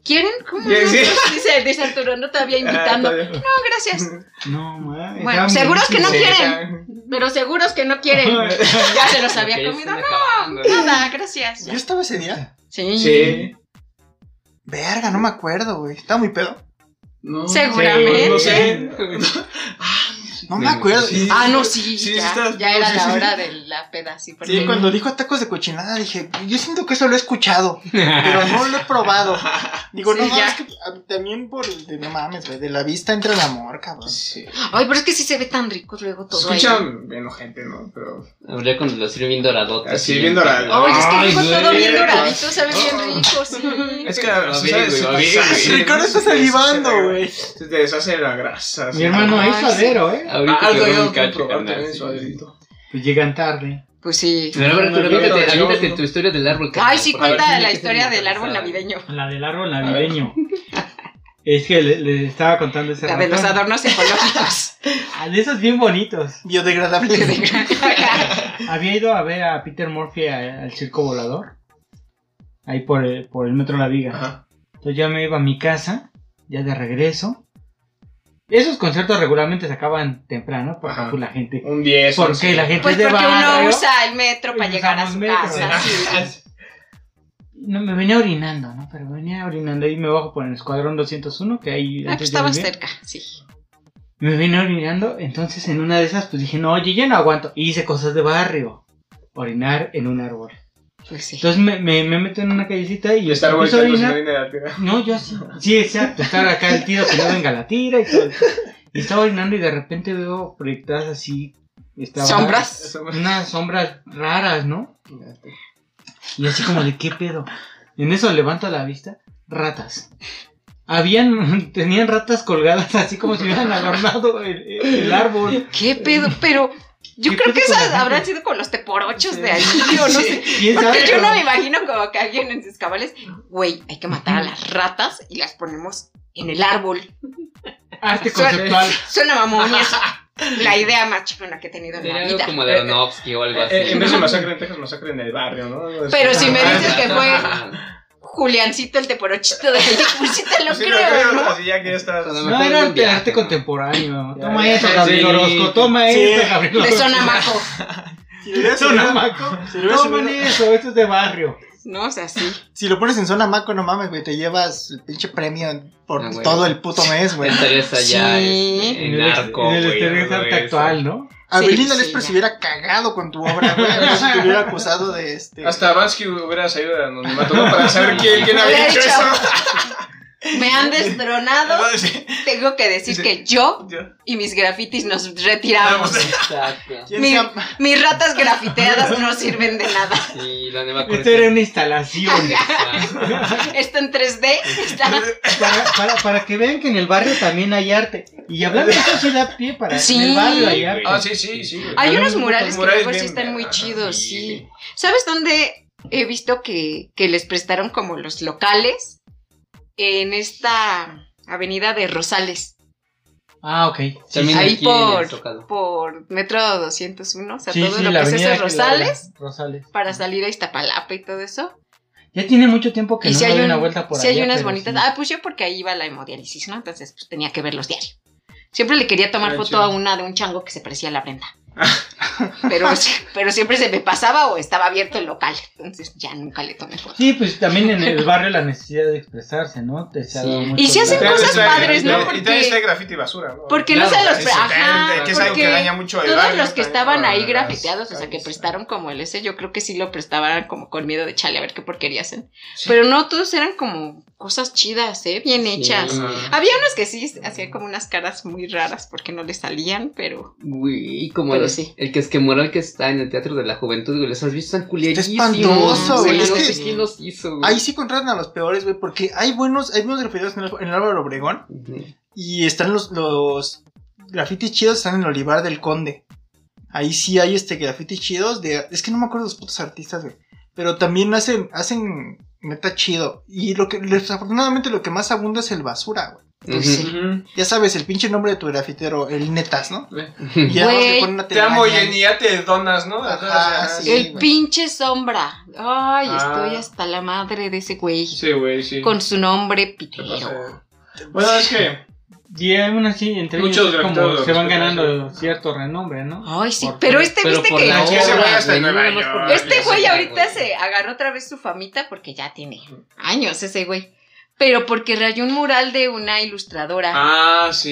¿Quieren? ¿Cómo? Sí, no? sí. Dice, dice Arturo, no todavía invitando. Ah, No, gracias. No, mames. Bueno, seguros que no quieren. Pero seguros que no quieren. Ya se los había comido. No, nada, gracias. ¿Yo estaba ese día? Sí. Sí. Verga, no me acuerdo, güey. Estaba muy pedo. No. Seguramente. No sé. No me acuerdo. Sí. Ah, no, sí, Sí, ya, ya era sí, la sí. hora de la peda, sí. porque- Sí, cuando dijo tacos de cochinada dije, yo siento que eso lo he escuchado, pero no lo he probado. Digo, no Sí, ya. mames, que ah, también por el de no mames, güey, de la vista entra el amor, cabrón. Sí. Ay, pero es que sí se ve tan rico luego todo ahí. Escuchan bien gente, ¿no? Pero. Hablé cuando lo sirve bien doradote. Así, bien dorado. Ay, es que luego todo bien doradito, sabe bien Oh. rico, sí. Es que güey. Ricardo está salivando, güey. Se te deshace la grasa. Mi hermano es suadero, ¿eh? Ahorita Ah, te algo doy yo un cacho, carnal. Pues llegan tarde. Pues sí. Pero a ver, Arturo, No, aviéntate, no, aviéntate no. tu historia del árbol. Ay, sí, cuenta la historia del árbol navideño. La del árbol navideño. Es que le, le estaba contando ese La de los adornos ecológicos. Ah, de esos bien bonitos. Biodegradable. Había ido a ver a Peter Murphy a- al circo volador. Ahí por el, por el metro La Viga. Ajá. Entonces ya me iba a mi casa, ya de regreso. Esos conciertos regularmente se acaban temprano porque Ajá. pues, la gente. Un 10. ¿Por once. qué la gente Pues es de porque uno barrio? usa el metro para y llegar a su metro, casa. No, me venía orinando, ¿no? Pero venía orinando y me bajo por el escuadrón 201 que hay Ah, pues estabas cerca, sí. Me vine orinando, entonces en una de esas pues dije, no, oye, ya no aguanto. Y hice cosas de barrio. Orinar en un árbol. Pues sí. Entonces me, me, me meto en una callecita y Y estar empiezo a orinar. No, yo sí. Sí, exacto. Estar acá el tiro que no venga la tira y todo. Y estaba orinando y de repente veo proyectadas así. estaba- Sombras. Unas sombras raras, ¿no? Y así como de qué pedo. En eso levanto la vista. Ratas. Habían, tenían ratas colgadas así como si hubieran adornado el, el árbol. ¿Qué pedo? Pero yo ¿Qué creo que esas gente? habrán sido con los teporochos de ahí, o no sé. ¿Quién Porque sabe? yo no me imagino como que alguien en sus cabales, güey, hay que matar a las ratas y las ponemos en el árbol. Arte Suena- conceptual. Suena mamón y es la idea más chingona que he tenido en la algo vida. como de Aronofsky o algo así. Eh, en vez de masacre en Texas, masacre en el barrio, ¿no? Pero si me Ah, dices que fue Ah, Juliancito el teporochito de ahí, pues sí te lo Sí, creo, ¿no? Así ya que ya estás. No, era arte, contemporáneo. Ya, Toma ya, eso, Gabriel sí. Orozco. Toma Sí. eso, Gabriel De Orozco. Sonamaco, Si lo, hubieras Zona subido- Maco. si lo hubieras Toman eso, esto es de barrio. ¿no? O sea, sí. si lo pones en zona maco, no mames, güey, te llevas el pinche premio por Ah, todo el puto mes, güey. Estarías allá Sí. este, en el, narco, en el güey, de eso. actual, ¿no? Abelina Sí, Lesper sí, se ya. hubiera cagado con tu obra, güey. Entonces te hubiera acusado de este. Hasta Vansky hubiera salido de anonimato, ¿no? Para saber quién, quién había hecho dicho, eso. Me han destronado. Tengo que decir que yo y mis grafitis nos retiramos. Exacto. ¿Quién Mi- se mis ratas grafiteadas no sirven de nada. Esto era una instalación. Esto en 3D está. para, para, para que vean que en el barrio también hay arte. Y hablando de eso, sí da pie para. Sí. En el barrio hay arte. Ah, sí, sí, sí. Hay unos murales que luego sí están muy chidos, sí. ¿Sabes dónde he visto que, que les prestaron como los locales? En esta avenida de Rosales. Ah, ok. Sí, También Ahí aquí por, por metro 201, o sea, sí, todo sí, lo la que es da- Rosales, Rosales. para salir a Iztapalapa y todo eso. Ya tiene mucho tiempo que y no si doy hay, un- una vuelta por sí allá. hay unas bonitas. sí. Ah, pues yo porque ahí iba la hemodiálisis, ¿no? Entonces pues, tenía que verlos diario. Siempre le quería tomar Ah, foto chido. a una de un chango que se parecía a la Brenda. Pero, pero siempre se me pasaba o estaba abierto el local. Entonces ya nunca le tomé foto. Sí, pues también en el barrio la necesidad de expresarse, ¿no? Te se ha dado Sí. mucho Y si hacen cosas está- padres, ¿no? Y también está graffiti basura, ¿no? Porque Claro, no se los... Ajá, que es algo que daña mucho el todos barrio, los que estaban ahí grafiteados, o sea, que prestaron como el ese, yo creo que sí lo prestaban como con miedo de chale a ver qué porquería hacen. Sí. Pero no, todos eran como cosas chidas, ¿eh? Bien hechas. Sí. Había unos que sí hacían como unas caras muy raras porque no les salían, pero... Güey, como Pero los- sí. el que es que moral que está en el Teatro de la Juventud, güey, los has visto, están culerísimos. espantoso, güey, No es sé que- quién los hizo, güey. Ahí sí contratan a los peores, güey, porque hay buenos, hay buenos grafiteros en el, en el Álvaro Obregón y están los, los grafitis chidos, están en el Olivar del Conde. Ahí sí hay este grafitis chidos de, es que no me acuerdo de los putos artistas, güey, pero también hacen, hacen neta chido. Y lo que, desafortunadamente lo que más abunda es el basura, güey. Sí. Ya sabes, el pinche nombre de tu grafitero, el netas, ¿no? Y ya una Te amo. Jenny, ya te donas, ¿no? Ajá, Ajá, sí. el pinche sombra. Ay, Ah. estoy hasta la madre de ese güey. Sí, güey, sí. Con su nombre ¿Qué pitero. Bueno, es que Y aún así, entre Muchos ellos como se van ganando cierto renombre, ¿no? Ay, sí, Por- pero este, Pero viste que... güey hasta Nueva York. Este güey. ahorita se agarró otra vez su famita porque ya tiene años ese güey. Pero porque rayó un mural de una ilustradora. Ah, sí.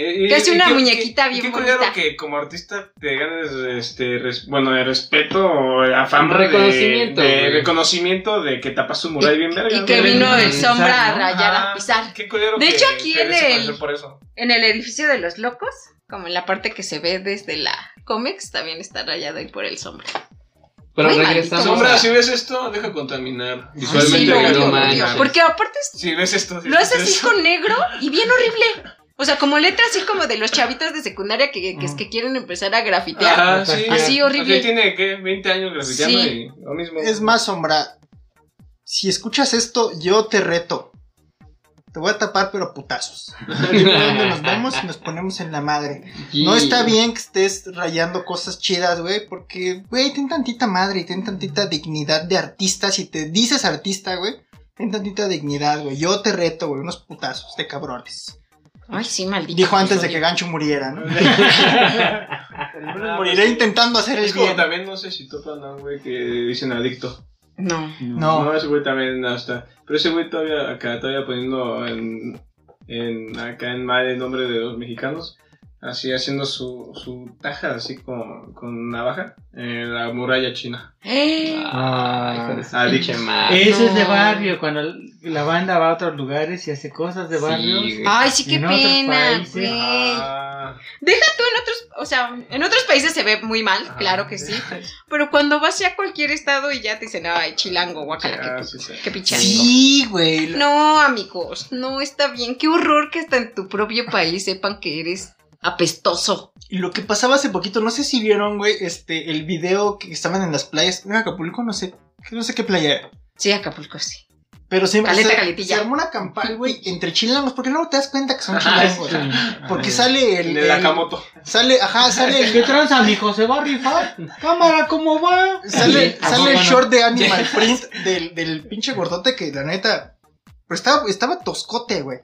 Y- Que hace y una qué- muñequita qué- bien qué bonita. que como artista te ganes, este, res- bueno, el respeto o de- Reconocimiento, de, reconocimiento de que tapas tu mural bien verga. y que vino el Pisar, sombra a rayar, a pisar. Qué culero De que hecho, aquí en el- conocer por eso. En el edificio de los locos, como en la parte que se ve desde la Comex, también está rayado ahí por el sombra. Pero Muy regresamos Sombra, a... si ves esto, deja contaminar. Sí, Visualmente, lo odio. Porque aparte es- Si ves esto, si lo hace así con negro y bien horrible. O sea, como letra así como de los chavitos de secundaria que, que es que quieren empezar a grafitear. Ajá, sí. Así horrible. Tiene, ¿qué? 20 años grafiteando Sí. y lo mismo. Es más, sombra. Si escuchas esto, yo te reto. Te voy a tapar, pero a putazos. Dónde nos vemos y nos ponemos en la madre. No está bien que estés rayando cosas chidas, güey, porque, güey, ten tantita madre y ten tantita dignidad de artista. Si te dices artista, güey, ten tantita dignidad, güey. Yo te reto, güey, unos putazos de cabrones. Ay, sí, maldito. Dijo antes de que Gancho muriera, ¿no? Moriré intentando hacer el Es como bien. también, no sé si topan a un güey que dicen adicto. No. No. ese güey también hasta. Pero ese güey todavía acá, todavía poniendo en, en acá en mal el nombre de los mexicanos. Así haciendo su, su taja así con, con navaja en la muralla china. Eh, pinche madre. Ese es de No. barrio, cuando la banda va a otros lugares y hace cosas de barrio. Ay, sí, qué En otros pena, güey. Ah, Deja tú en otros, o sea, en otros países se ve muy mal, Ah. claro que sí. Pero cuando vas ya a cualquier estado y ya te dicen, ay, chilango, guacala, ah, qué, sí, sí. qué pinche asco". Sí, güey. No, amigos, no está bien. Qué horror que hasta en tu propio país sepan que eres apestoso. Y lo que pasaba hace poquito, no sé si vieron, güey, este, el video que estaban en las playas, en Acapulco, no sé, no sé qué playa era. Sí, Acapulco, sí. Pero se, Caleta, se- se armó una campal, güey, entre chilangos, porque luego te das cuenta que son Ajá, chilangos. Porque sale el, En el el- Akamoto. sale, ajá, sale ¿Qué el, tranza, mijo? ¿Se va a rifar? Cámara, ¿cómo va? sale, Sí, sale ¿a el short de Animal Print del, del pinche gordote que la neta, pero estaba, estaba toscote, güey.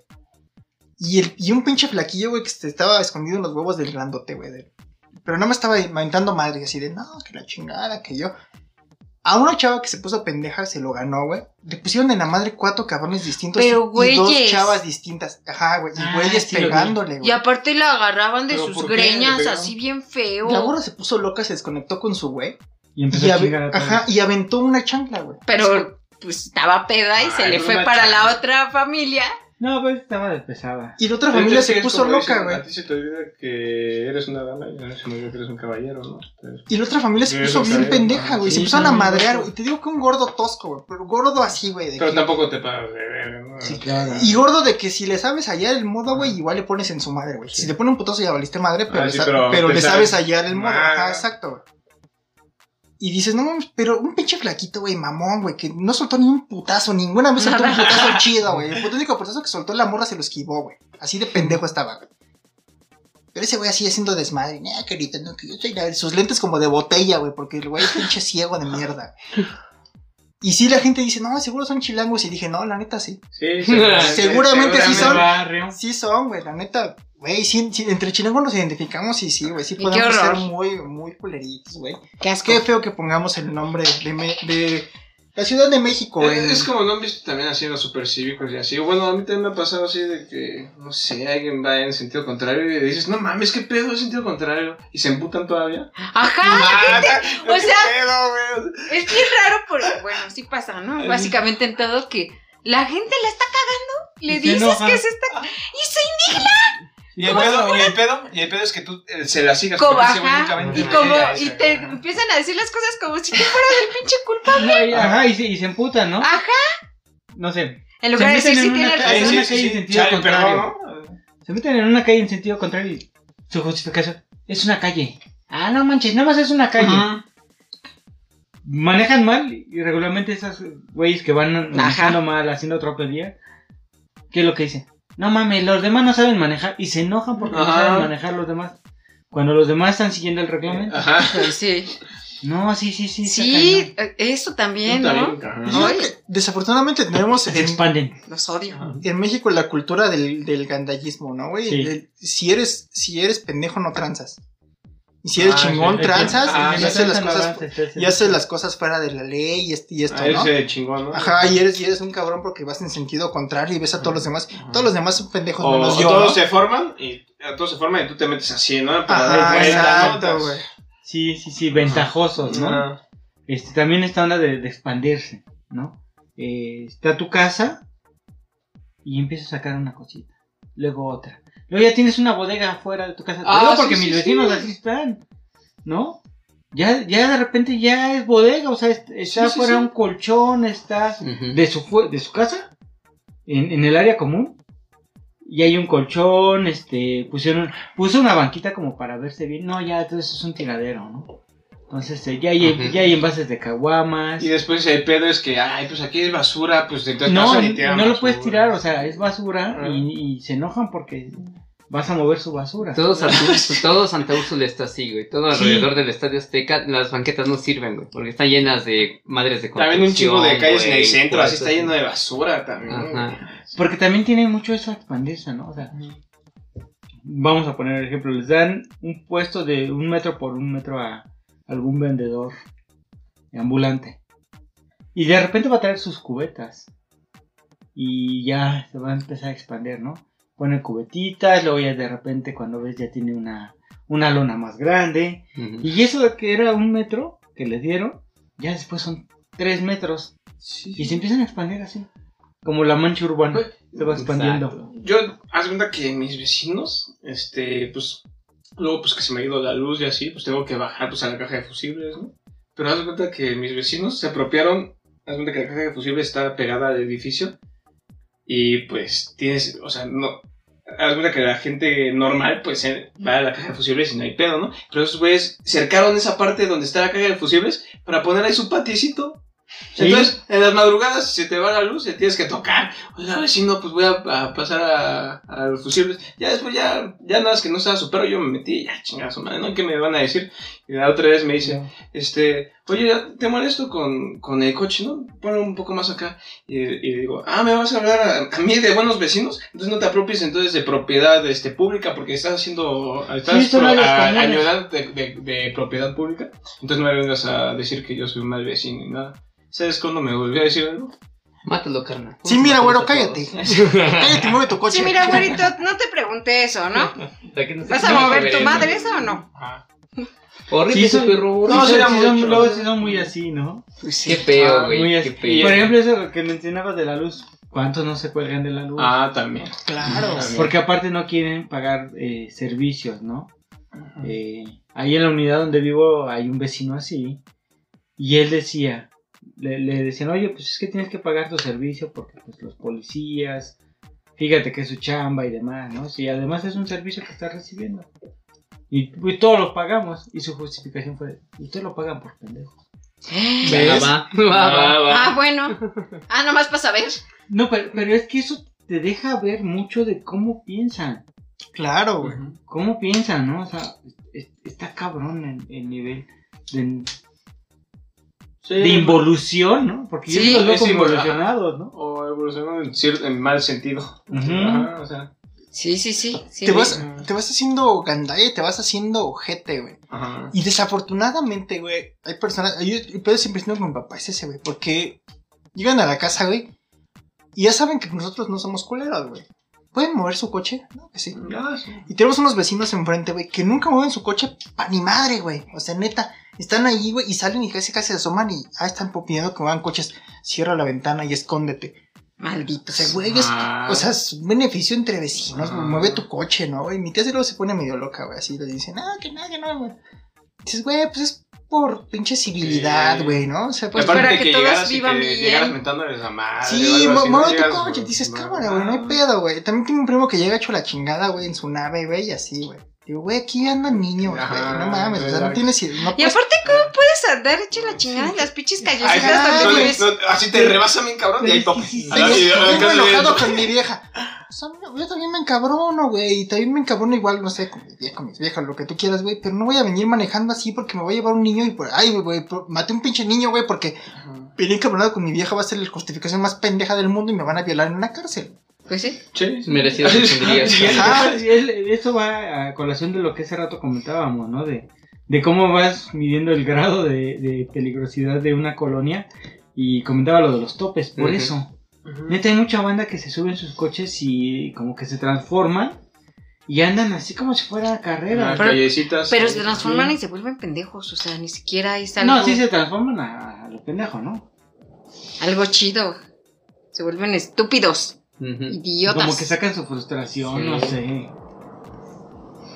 Y, el, y un pinche flaquillo, güey, que estaba escondido en los huevos del grandote, güey. Pero no me estaba inventando madre, así de, no, que la chingada, que yo. A una chava que se puso pendeja se lo ganó, güey. Le pusieron en la madre cuatro cabrones distintos Pero, y, dos chavas distintas. Ajá, güey. Y Ah, güeyes sí pegándole, güey. Y aparte la agarraban de ¿Pero sus greñas, así bien feo. La gorra se puso loca, se desconectó con su güey. Y empezó Y, a chingar ajá, y aventó una chancla, güey. Pero pues estaba peda y se Ay, le fue para la otra familia. No, pues estaba de pesada. Y la otra familia se puso loca, güey. A ti se te olvida que eres una dama y a mí se me olvida que eres un caballero, ¿no? Entonces, Y la otra familia se puso bien pendeja, ¿no? güey. se Sí, pusieron a madrear, güey. Te digo que un gordo tosco, güey. Pero gordo así, güey. Pero que- tampoco te pagas de ver, ¿no? Sí, claro. Y gordo de que si le sabes hallar el modo, güey, igual le pones en su madre, güey. Si le pone un putazo ya valiste madre, pero, Ah, le sí, sa- pero pero te le sabes- sabes hallar el modo. Ah. Ajá, exacto, güey. Y dices, no mames, pero un pinche flaquito, güey, mamón, güey, que no soltó ni un putazo, ninguna vez soltó un putazo chido, güey. El único putazo que soltó la morra se lo esquivó, güey. Así de pendejo estaba, güey. Pero ese güey así haciendo desmadre. Nah, querida, no, que yo soy la-". Sus lentes como de botella, güey, porque el güey es pinche ciego de mierda. Y sí, la gente dice, no, seguro son chilangos. Y dije, no, la neta sí. Sí, Seguramente sí son. barrio. Sí son, güey, la neta. Güey, sí, sí, entre chilangos nos identificamos y sí, güey, sí podemos ser muy, muy culeritos, güey. Qué asco. Qué feo que pongamos el nombre de, Me- de la Ciudad de México. Es, en- es como no han visto también así los supercívicos y así. Bueno, a mí también me ha pasado así de que, no sé, alguien va en sentido contrario y dices, no mames, qué pedo es sentido contrario. Y se emputan todavía. Ajá, Ah, o ¿qué sea- pedo, güey? es bien raro porque, bueno, sí pasa, ¿no? Básicamente en todo que la gente la está cagando, le dices que se está... Y se Y el, pedo, y, el pedo, y el pedo es que tú eh, se la sigas como, ajá, y como, y te empiezan a decir las cosas como si tú fueras el pinche culpable. Ajá, y se, y se emputan, ¿no? Ajá. No sé. En lugar de Se decir meten si en una tienes calle, razón. sí, sí, sí. en sentido Chale, contrario. perdón, ¿no? Se meten en una calle en sentido contrario y su justificación es una calle. Ah, no manches, nada más es una calle. Ajá. Manejan mal y regularmente esos güeyes que van manejando mal, haciendo tropelía. ¿Qué es lo que dicen? No mames, los demás no saben manejar y se enojan porque no saben manejar los demás. Cuando los demás están siguiendo el reglamento. Ajá. Pues sí. No, sí, sí, sí. Sí, eso también, ¿no? desafortunadamente tenemos. Se en, expanden. Los odio. en México la cultura del, del gandallismo, ¿no, güey? Sí. Si eres, si eres pendejo, no tranzas. Y si eres Ah, chingón, sí. tranzas Ah, y sí, haces las cosas, y haces las cosas fuera de la ley y esto, y esto Ah, ¿no? ese chingón, ¿no? Ajá, y eres, y eres un cabrón porque vas en sentido contrario y ves a todos los demás. Todos los demás son pendejos O, menos yo. todos ¿no? se forman y a todos se forman y tú te metes así, ¿no? Para Ajá, dar vueltas, exacto. Sí, sí, sí, ventajosos, ¿no? Este, también esta onda de, de expandirse, ¿no? Eh, está tu casa y empiezas a sacar una cosita, luego otra. Luego ya tienes una bodega afuera de tu casa. Ah, Luego porque sí, mis sí. vecinos así están, ¿no? Ya, ya de repente ya es bodega, o sea, est- está afuera un colchón, está de su, de su casa, en, en el área común. Y hay un colchón, este, pusieron, puso una banquita como para verse bien. No, ya, entonces es un tiradero, ¿no? Entonces, eh, ya hay, ya hay envases de caguamas. Y después el pedo es que, ay, pues aquí es basura, pues entonces No, no lo basura. puedes tirar, o sea, es basura y, y se enojan porque vas a mover su basura. Todo Santa, todo Santa Úrsula está así, güey. Todo Sí. alrededor del Estadio Azteca, las banquetas no sirven, güey. Porque están llenas de madres de También un chingo de calles en el centro, así está lleno de basura también. Ajá. Porque también tiene mucho eso a expandirse, ¿no? O sea, vamos a poner el ejemplo, les dan un puesto de un metro por un metro a algún vendedor ambulante. Y de repente va a traer sus cubetas. Y ya se va a empezar a expandir, ¿no? Pone cubetitas, luego ya de repente cuando ves ya tiene una, una lona más grande. Ujú. Y eso de que era un metro que les dieron, ya después son tres metros. Y se empiezan a expandir así. Como la mancha urbana. Pues, Se va expandiendo. Exacto. Yo, haz cuenta que mis vecinos, este, pues, luego pues que se me ha ido la luz y así, pues tengo que bajar pues a la caja de fusibles, ¿no? Pero haz cuenta que mis vecinos se apropiaron, haz cuenta que la caja de fusibles está pegada al edificio y pues tienes, o sea, no, haz cuenta que la gente normal pues eh, va a la caja de fusibles y no hay pedo, ¿no? Pero esos güeyes cercaron esa parte donde está la caja de fusibles para poner ahí su patiecito. Sí. Entonces, en las madrugadas, si te va la luz, te tienes que tocar. Oiga, vecino, pues voy a, a pasar a, a los fusibles. Ya después, ya, ya nada más que no estaba su perro, yo me metí, ya chingada su madre, ¿no? ¿Qué me van a decir? Y la otra vez me dice, este, oye, te molesto con, con el coche, ¿no? Ponlo un poco más acá. Y, y digo, ah, ¿me vas a hablar a, a mí de buenos vecinos? Entonces no te apropies entonces de propiedad este, pública, porque estás haciendo, estás son pro- a- de, de, de propiedad pública. Entonces no me vengas a decir que yo soy un mal vecino y nada. ¿Sabes cuándo me volvió a decir algo? Mátalo, carnal. Sí, mira, güero, cállate. Cállate, mueve tu coche. Sí, mira, güerito, no te pregunté eso, ¿no? ¿Vas a mover tu madre eso o no? Horrible Sí, ese son- perro. No, No, sí mucho, son, ¿no? luego sí son muy así, ¿no? Qué feo, Ah, güey. muy qué así. feo. Por ejemplo, eso que mencionabas de la luz. ¿Cuántos no se cuelgan de la luz? Ah, también. Claro. Porque aparte no quieren pagar eh, servicios, ¿no? Eh, ahí en la unidad donde vivo hay un vecino así. Y él decía, le, le decían, oye, pues es que tienes que pagar tu servicio porque pues los policías, fíjate que es su chamba y demás, ¿no? Si además es un servicio que está recibiendo. Y, y todos lo pagamos. Y su justificación fue, ustedes lo pagan por pendejos. Va, va, va, va. Ah, bueno. Ah, nomás para saber. No, pero, pero es que eso te deja ver mucho de cómo piensan. Claro, güey. ¿Cómo piensan, no? O sea, es- está cabrón el, el nivel de, Sí, de involución, ¿no? Porque yo Sí, es igual, involucionados, ¿no? O evolucionó en, en mal sentido. Ajá, o sea. Sí, sí, sí. sí. Te vas, te vas haciendo gandaya, te vas haciendo ojete, güey. Ajá. Y desafortunadamente, güey, hay personas. Yo, el pedo siempre siendo con mi papá, es ese, güey. Porque llegan a la casa, güey. Y ya saben que nosotros no somos culeros, güey. ¿Pueden mover su coche? No, que sí. Sí. Y tenemos unos vecinos enfrente, güey, que nunca mueven su coche pa' ni madre, güey. O sea, neta, están ahí, güey, y salen y casi casi se asoman y ah, están pidiendo que muevan coches. Cierra la ventana y escóndete. O Malditos. sea, güey, es, Ah. o sea, es un beneficio entre vecinos, güey. Ah. Mueve tu coche, ¿no? güey? mi tía se luego se pone medio loca, güey. Así le dicen, ah, que nada, que no, güey. Dices, güey, pues es por pinche civilidad, Sí. güey, ¿no? O sea, Pues pues. Aparte para que que, todos vivan bien. llegaras mentándoles a madre. o Sí, ¿no? mueve tu Llegas, coche, dices, no, cámara, güey, no hay pedo, güey. También tengo un primo que llega hecho la chingada, güey, en su nave, güey, y así, güey. Digo, güey, aquí andan niños, güey, no mames, o sea, no tienes... No Y puedes- aparte, ¿cómo puedes andar hecho la chingada en las pinches callecitas no, no, así te rebasan bien cabrón y ahí tope. Sí, la- y- yo enojado con mi vieja. O sea, yo también me encabrono, güey. Y también me encabrono igual, no sé, con mis viejas, lo que tú quieras, güey. Pero no voy a venir manejando así porque me voy a llevar un niño y por. Ay, güey, maté un pinche niño, güey, porque venir encabronado con mi vieja va a ser la justificación más pendeja del mundo y me van a violar en una cárcel. Pues sí. Sí. Merecido el- eso va a colación de lo que hace rato comentábamos, ¿no? De, de cómo vas midiendo el grado de, de peligrosidad de una colonia. Y comentaba lo de los topes, por eso. Neta, hay mucha banda que se sube en sus coches y como que se transforman y andan así como si fuera carrera. Pero- se transforman Sí. y se vuelven pendejos. O sea, ni siquiera es algo, No, sí se transforman a, a lo pendejo, ¿no? algo chido. Se vuelven estúpidos, Idiotas. Como que sacan su frustración, Sí. no sé.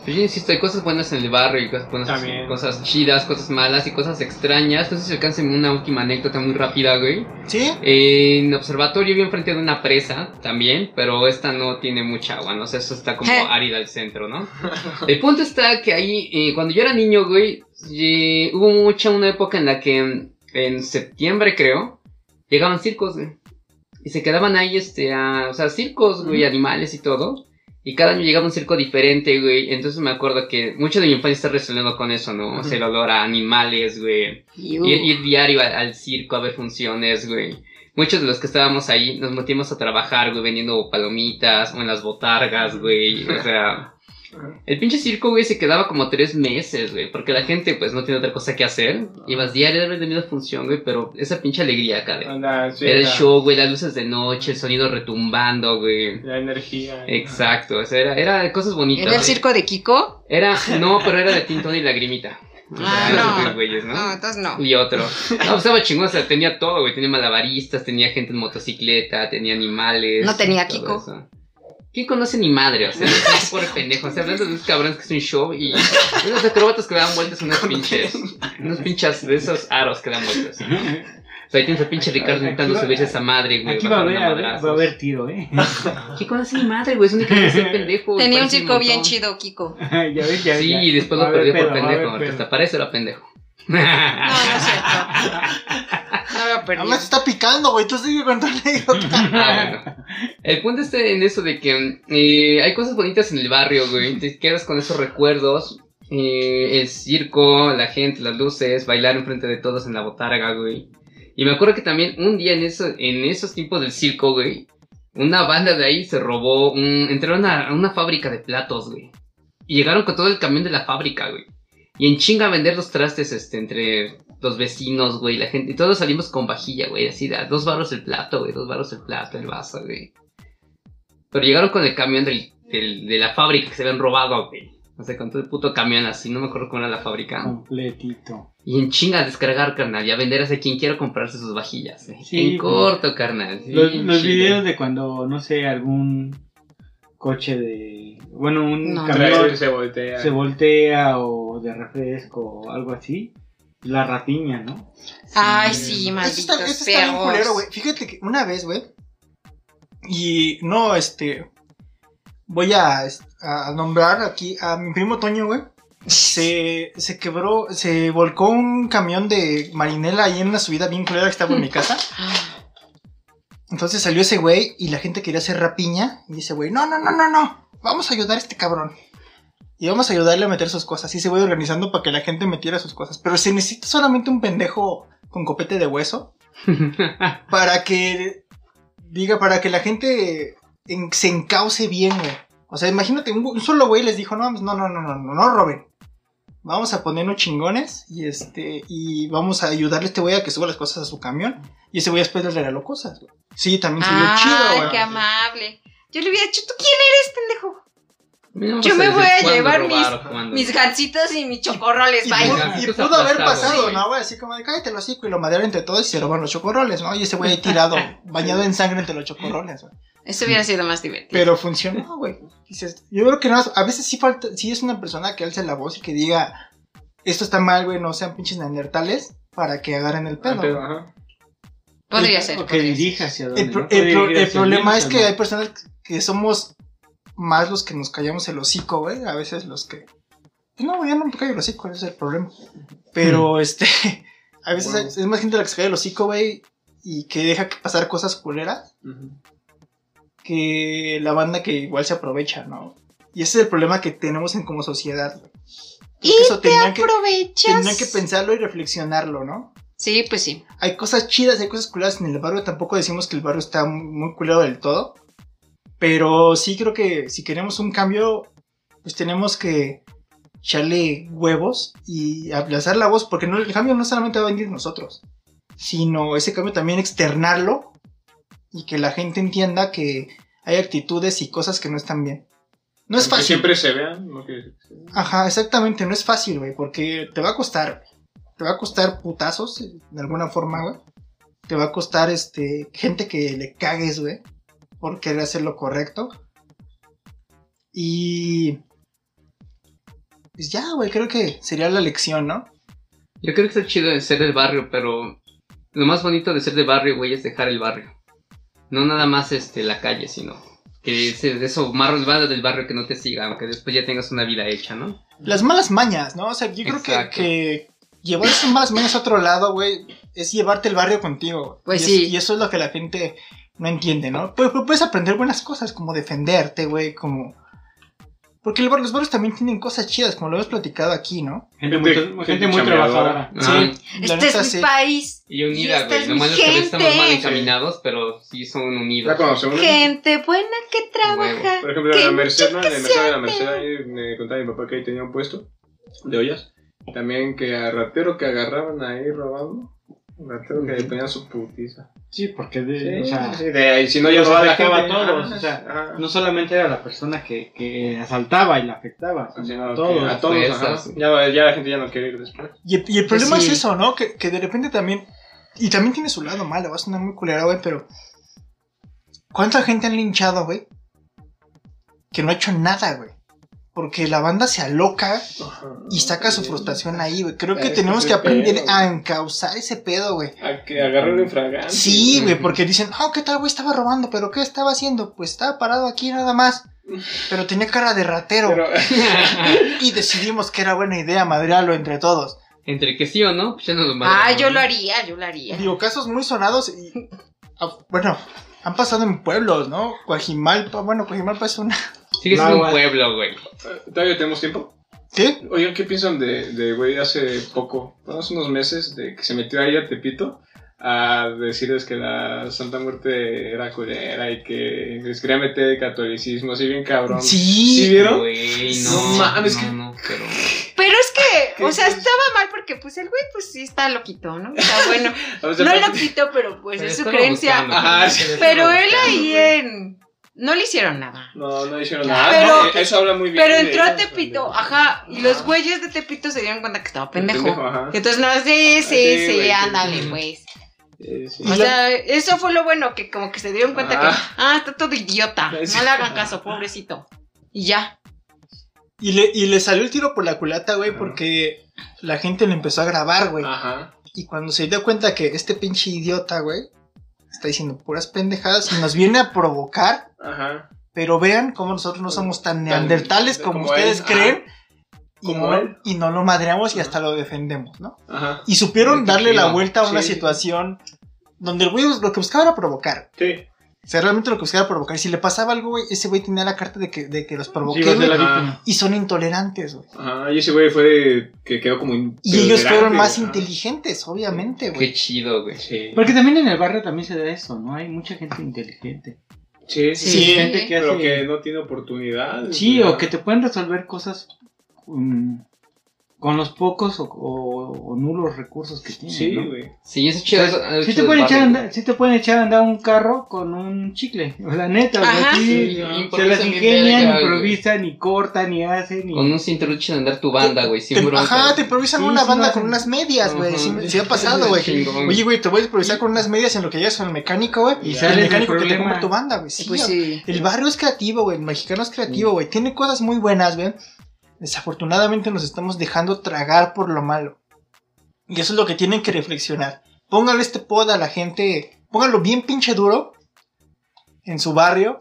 Pero yo insisto, hay cosas buenas en el barrio y cosas, buenas- También. cosas chidas, cosas malas y cosas extrañas. No sé si alcancen una última anécdota muy rápida, güey. ¿Sí? En observatorio vi enfrente de una presa también, pero esta no tiene mucha agua, no sé, eso está como Je. árida al centro, ¿no? El punto está que ahí, eh, cuando yo era niño, güey, eh, hubo mucha una época en la que mm, en septiembre, creo, llegaban circos, güey. Y se quedaban ahí, este, a, o sea, circos, güey, animales y todo. Y cada año llegaba un circo diferente, güey. Entonces me acuerdo que mucho de mi infancia está relacionado con eso, ¿no? O sea, el olor a animales, güey. Ir, ir diario al, al circo a ver funciones, güey. Muchos de los que estábamos ahí nos metimos a trabajar, güey, vendiendo palomitas o en las botargas, güey. O sea, el pinche circo, güey, se quedaba como tres meses, güey, porque la gente, pues, no tiene otra cosa que hacer. Ibas ver de misma función, güey, pero esa pinche alegría acá, de... Anda, sí, Era el la- show, güey, las luces de noche, el sonido retumbando, güey. La energía. Exacto, o sea, era, era cosas bonitas. ¿Era el circo de Kiko? Era, no, pero era de Tintón y Lagrimita. Ah, esos no. tres güeyes, ¿no? No, entonces no. Y otro. No, pues estaba chingón, o sea, tenía todo, güey. Tenía malabaristas, tenía gente en motocicleta, tenía animales. No tenía Kiko. eso. No hace ni madre, o sea, es un pobre pendejo. O sea, hablando de esos cabrones que es un show y esos acróbatas que dan vueltas unas pinches. Unos pinches de esos aros que dan vueltas. O sea, ahí tienes a pinche Ricardo intentando subirse a esa madre, güey. Aquí va a haber, va a haber tiro, ¿eh? No hace ni madre, güey. Es un que ser pendejo. Tenía un circo bien chido, Kiko. ya ves, ya ves. Sí, y después lo perdió por pendejo, hasta parece era pendejo. No, no es cierto. Lo perdí. Además está picando, güey. Tú sigue con tu anécdota. Ah, bueno. El punto está en eso de que eh, hay cosas bonitas en el barrio, güey. Te quedas con esos recuerdos. eh, el circo, la gente, las luces, bailar enfrente de todos en la botarga, güey. Y me acuerdo que también un día en, eso, en esos tiempos del circo, güey, una banda de ahí se robó un... Entraron a una fábrica de platos, güey. Y llegaron con todo el camión de la fábrica, güey. Y en chinga a vender los trastes, este, entre los vecinos, güey, la gente. Y todos salimos con vajilla, güey, así de a dos barros el plato, güey, dos barros el plato, el vaso, güey. Pero llegaron con el camión del, del- de la fábrica que se habían robado, güey. O sea, con todo el puto camión así, no me acuerdo cómo era la fábrica. Completito. Y en chinga a descargar, carnal, y a vender a quien quiera comprarse sus vajillas. Sí, en corto, carnal. sí, Los, videos de cuando, no sé, algún coche de. Bueno, un No. camión se voltea. se voltea o de refresco o algo así. La rapiña, ¿no? Ay, sí, Esto malditos está, esto está bien culero, güey. Fíjate que una vez, güey. Y no, este. Voy a, a nombrar aquí a mi primo Toño, güey. Se, se quebró, se volcó un camión de marinela ahí en una subida bien culera que estaba en mi casa. Entonces salió ese güey y la gente quería hacer rapiña. Y ese güey, no, no, no, no, no. Vamos a ayudar a este cabrón. Y vamos a ayudarle a meter sus cosas. Y se voy organizando para que la gente metiera sus cosas. Pero se necesita solamente un pendejo con copete de hueso para que diga, para que la gente en- se encauce bien, güey. O sea, imagínate, un, un solo güey les dijo, no, no, no, no, no, no, no roben. Vamos a ponernos chingones y este, y vamos a ayudarle a este güey a que suba las cosas a su camión. Y ese güey después le regaló cosas, güey. Sí, también se vio Ay, chido, güey. qué amable. Yo le hubiera dicho, ¿tú quién eres, pendejo? Yo me voy a llevar robar cuándo. Mis gancitos y mis chocorroles, Y, Venga, y estos pudo haber pasado. ¿no, güey? Así como de cállate los hocico y lo madrearon entre todos y se roban los chocorroles, ¿no? Y ese güey tirado, bañado en sangre entre los chocorroles, güey. Eso hubiera sido más divertido. Pero funcionó, güey. Yo creo que no, a veces sí falta, sí es una persona que alce la voz y que diga, esto está mal, güey, no sean pinches neandertales para que agarren el pedo. Pero, ajá. Podría el- ser. O que dirija hacia dónde. El, pro- ¿no? el pro- problema es que hay personas que somos más los que nos callamos el hocico, güey. A veces los que. No, ya no me callo el hocico, ese es el problema. Pero este. A veces es más gente la que se calla el hocico, güey. Y que deja que pasar cosas culeras. Que la banda que igual se aprovecha, ¿no? Y ese es el problema que tenemos en como sociedad, güey. Y que eso te tendrían que, aprovechas. tendrían que pensarlo y reflexionarlo, ¿no? Sí, pues sí. hay cosas chidas, hay cosas culeras en el barrio. Tampoco decimos que el barrio está muy, muy culero del todo. Pero sí creo que si queremos un cambio, pues tenemos que echarle huevos y aplazar la voz. Porque no, el cambio no solamente va a venir nosotros, sino ese cambio también externarlo y que la gente entienda que hay actitudes y cosas que no están bien. No es Que fácil. siempre se vean. ¿no? Que- Ajá, exactamente, no es fácil, güey, porque te va a costar, güey. Te va a costar putazos, de alguna forma, güey. Te va a costar, este, gente que le cagues, güey, por querer hacer lo correcto. Y... Pues ya, güey, creo que sería la lección, ¿no? Yo creo que está chido de ser del barrio, pero lo más bonito de ser de barrio, güey, es dejar el barrio. No nada más este la calle, sino que ese- de eso banda del barrio que no te siga, aunque después ya tengas una vida hecha, ¿no? Las malas mañas, ¿no? O sea, yo creo que, Exacto. que llevar esas malas mañas a otro lado, güey, es llevarte el barrio contigo. Pues y sí. Es, y eso es lo que la gente no entiende, ¿no? Pues, pues puedes aprender buenas cosas, como defenderte, güey, como... Porque el bar- los barrios también tienen cosas chidas, como lo hemos platicado aquí, ¿no? Gente, muy, gente gente muy chambeadora. trabajadora. Ah, Este neta, es sí. mi país. Y unida, güey. es Nomás los que estamos mal encaminados, pero sí son unidos. Gente buena que trabaja. Por ejemplo, en la Merced, ¿no? En el mercado de la Merced, ahí me contaba mi papá que ahí tenía un puesto de ollas. También que a ratero que agarraban ahí robando. Ratero que le ponían su putiza. Sí, porque de, Sí, o sea, sí, de ahí, si no llevaba la afectaba gente, a todos, ajá, o sea, ajá. no solamente era la persona que, que asaltaba y la afectaba, sino Sino a que todos. a todos, Pues. Ya, ya la gente ya no quiere ir después. Y, el- y el problema sí. es eso, ¿no? Que, que de repente también... Y también tiene su lado malo, va a sonar muy culera, güey, pero... ¿Cuánta gente han linchado, güey? Que no ha hecho nada, güey. Porque la banda se aloca y saca su frustración ahí, güey. Creo que tenemos que aprender pedo, a encauzar ese pedo, güey. A que agarren en fragante. Sí, güey, porque dicen, oh, ¿qué tal, güey? Estaba robando, pero ¿qué estaba haciendo? Pues estaba parado aquí nada más. Pero tenía cara de ratero. Pero, Y decidimos que era buena idea madrearlo entre todos. Entre que sí o no, pues ya no lo Ah, yo lo haría, yo lo haría. Digo, casos muy sonados y... ah, bueno, han pasado en pueblos, ¿no? Coajimalpa, bueno, Coajimalpa es una... Sigue siendo un pueblo, güey. ¿Todavía tenemos tiempo? ¿Sí? Oigan, ¿qué piensan de, de güey hace poco, bueno, hace unos meses, de que se metió ahí a Tepito a decirles que la Santa Muerte era culera y que les quería meter el catolicismo, así bien cabrón. Sí. ¿Sí vieron? Güey, no, No mames, no, que- no, pero... Pero es que, ¿Qué o sea, es? estaba mal porque pues el güey pues sí está loquito, ¿no? Está bueno. No loquito, pero pues Pero es su creencia. buscando, Ajá, güey, sí. estaba Pero él buscando, ahí güey. en... No le hicieron nada. No, no hicieron nada. Pero- no, eso habla muy bien. Pero de entró a Tepito, ajá, y los güeyes de Tepito se dieron cuenta que estaba pendejo. Pendejo, ajá. Y entonces no, sí, sí, Sí, sí, güey, sí. ándale, pues. Sí, sí. Y O sea, eso fue lo bueno, que como que se dieron cuenta que, Ah. ah, está todo idiota, no le hagan caso, pobrecito. Y ya. Y le, y le salió el tiro por la culata, güey, porque la gente le empezó a grabar, güey. Ajá. Y cuando se dio cuenta que este pinche idiota, güey, está diciendo puras pendejadas y nos viene a provocar, Ajá. pero vean cómo nosotros no somos tan neandertales como, como ustedes él, creen. Y Como no, él. y no lo madreamos y hasta lo defendemos, ¿no? Ajá. Y supieron darle la vuelta a una sí. situación donde el güey lo que buscaba era provocar. Sí. O sea, realmente lo que buscaba era provocar. Y si le pasaba algo, güey, ese güey tenía la carta de que, de que los provoqué, Sí, la y son intolerantes, güey. Ajá, y ese güey fue que quedó como Y ellos fueron más inteligentes inteligentes, obviamente, Qué güey. chido, güey. Sí. Porque también en el barrio también se da eso, ¿no? Hay mucha gente inteligente. Sí, Sí. sí. gente que Pero hace... que no tiene oportunidad. Sí, o que te pueden resolver cosas mm, con los pocos o, o- o nulos recursos que tienen. Sí, ¿no? güey. Sí, eso es chido. Sí es te, pueden echar a barrio, andar, sí te pueden echar a andar un carro con un chicle. O la neta, güey, Ajá. sí, Sí, se las ingenian, improvisan, y cortan, y hacen. Y... Con un cinturucho de andar tu banda, güey. Sin Te- bronca. ajá, te improvisan Sí, una sí banda con unas medias, güey. Sí, sí ha pasado, güey. Oye, güey, te voy a improvisar con unas medias en lo que llegas con el mecánico, güey. Y Y sales el mecánico que te compra tu banda, güey. Sí, Pues güey. sí. El barrio es creativo, güey. El mexicano es creativo, güey. Tiene cosas muy buenas, güey. Desafortunadamente nos estamos dejando tragar por lo malo. Y eso es lo que tienen que reflexionar. Pónganle este pod a la gente. Pónganlo bien pinche duro. En su barrio.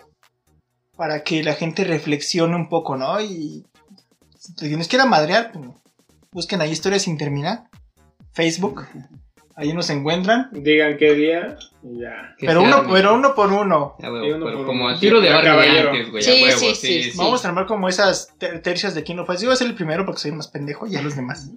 Para que la gente reflexione un poco, ¿no? Y si te tienes que madrear, pues, busquen ahí historias sin terminar. Facebook. Ahí nos encuentran. Digan qué día ya. Pero uno, pero uno por uno. Ya, güey, Sí, uno pero por como uno. a tiro de Sí, barrio de caballero. antes, güey. Sí, a huevo, sí, sí, sí. sí. Vamos a armar como esas ter- tercias de Kino Fights. Yo voy a ser el primero porque soy el más pendejo y a los demás.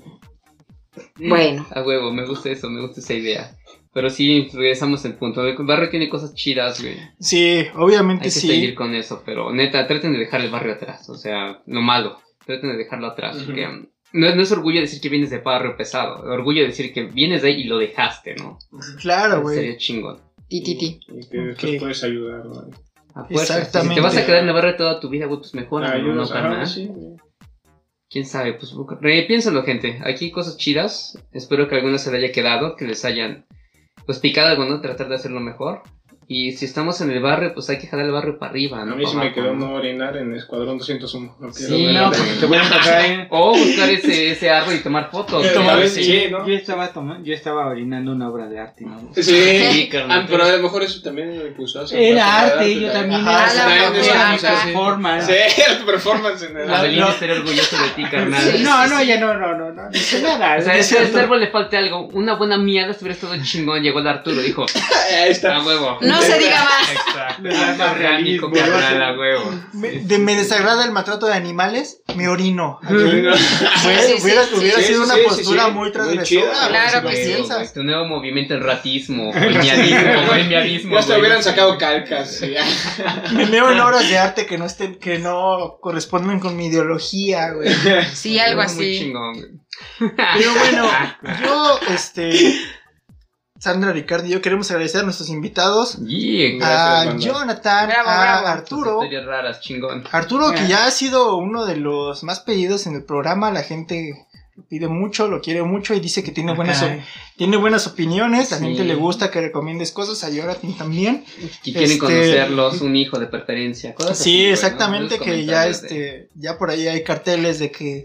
Bueno. A huevo, me gusta eso, me gusta esa idea. Pero sí, regresamos al punto. El barrio tiene cosas chidas, güey. Sí, obviamente Hay que sí. seguir con eso, pero neta, traten de dejar el barrio atrás. O sea, lo malo. Traten de dejarlo atrás. Ujú. Porque um, no, no es orgullo decir que vienes de barrio pesado. Orgullo decir que vienes de ahí y lo dejaste, ¿no? Claro, güey. Sería chingón. Ti, ti, ti. Y que después puedes ayudar, ¿no? Fuerza. Exactamente. Si te vas a quedar en el barrio toda tu vida, güey, pues mejor, ¿no? Ayudas, no, ajá, carnal? sí, güey. Quién sabe, pues re- piénsalo, gente. Aquí hay cosas chidas. Espero que alguna se le haya quedado, que les hayan pues picado algo, ¿no? Tratar de hacerlo mejor. Y si estamos en el barrio, pues hay que jalar el barrio para arriba, ¿no? A mí se me quedó ¿no? orinar en Escuadrón 201. No Sí, no, la- pues, Te pueden pasar ahí. O buscar ese, ese árbol y tomar fotos. Tomar- A sí, si- ¿no? Yo estaba tomando, yo estaba orinando una obra de arte, ¿no? Sí, Sí, carnal. Ah, pero a lo mejor eso también me puso a hacer Era parte de arte, yo también Ajá, era, la era performance. mi performance. Sí, la performance en el Abelín no. estaría orgulloso de ti, carnal. Sí, No, sí, no, sí. ya no, no, no, no, dice nada. O sea, a es ese, a ese cierto. árbol le falta algo. Una buena miada se hubiera estado chingón. Llegó el Arturo, dijo, Ahí está. a huevo. No se diga más. Exacto. Da más realismo. carnal, huevo. Me, de- me desagrada el maltrato de animales, me orino. Hubiera, sí, hubiera- sí, hubiera sí. sido una postura muy transgresora. Claro que sí. Tu nuevo movimiento el ratismo, el miadismo, el miadismo. Ya hasta hubieran sacado calcas. Me meo en obras de arte que no estén, que no corresponden con mi ideología, güey. Sí, algo Muy así. chingón, güey. Pero bueno, yo, este, Sandra, Ricardo y yo queremos agradecer a nuestros invitados, Yeah. Gracias, a. Jonathan, Bravo, a bravo. Arturo. Raras, chingón. Arturo, que Ah. ya ha sido uno de los más pedidos en el programa, la gente lo pide mucho, lo quiere mucho y dice que tiene buenas, tiene buenas opiniones, la Sí. gente le gusta que recomiendes cosas, a Jonathan también. Y quieren Este- conocerlos, un hijo de preferencia. cosas Sí, exactamente, que ya de- este, ya por ahí hay carteles de que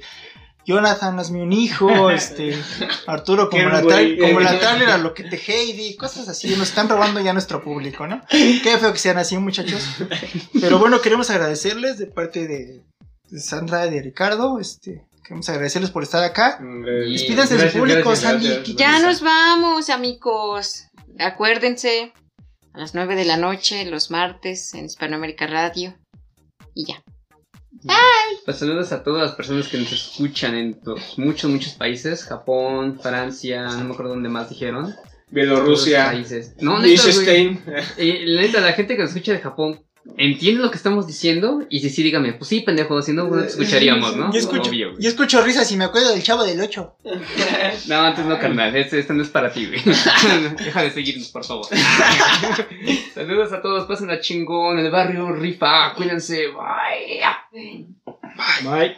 Jonathan, hazme un hijo, este, Arturo, como la, tal, como la tal era lo que te Heidi, cosas así, nos están robando ya nuestro público, ¿no? Qué feo que sean así, muchachos. Pero bueno, queremos agradecerles de parte de, de Sandra y de Ricardo, este, queremos agradecerles por estar acá. Despídanse de su público, gracias, Sandy. gracias. Ya nos vamos, amigos. Acuérdense, a las 9 de la noche, los martes, en Hispanoamérica Radio. Y ya. Pues saludos a todas las personas que nos escuchan en los muchos, muchos países. Japón, Francia, no me acuerdo dónde más dijeron. Bielorrusia. países. No, neta. Liechtenstein. Eh, neta, la gente que nos escucha de Japón entiende lo que estamos diciendo. Y si sí, dígame, pues sí, pendejo, si no, no te escucharíamos, ¿no? Yo escucho, Obvio, yo escucho risas y me acuerdo del chavo del 8. No, antes no, carnal. Este, este no es para ti, güey. Deja de seguirnos, por favor. Saludos a todos. Pasen a chingón en el barrio Rifa. Cuídense. Bye. Bye.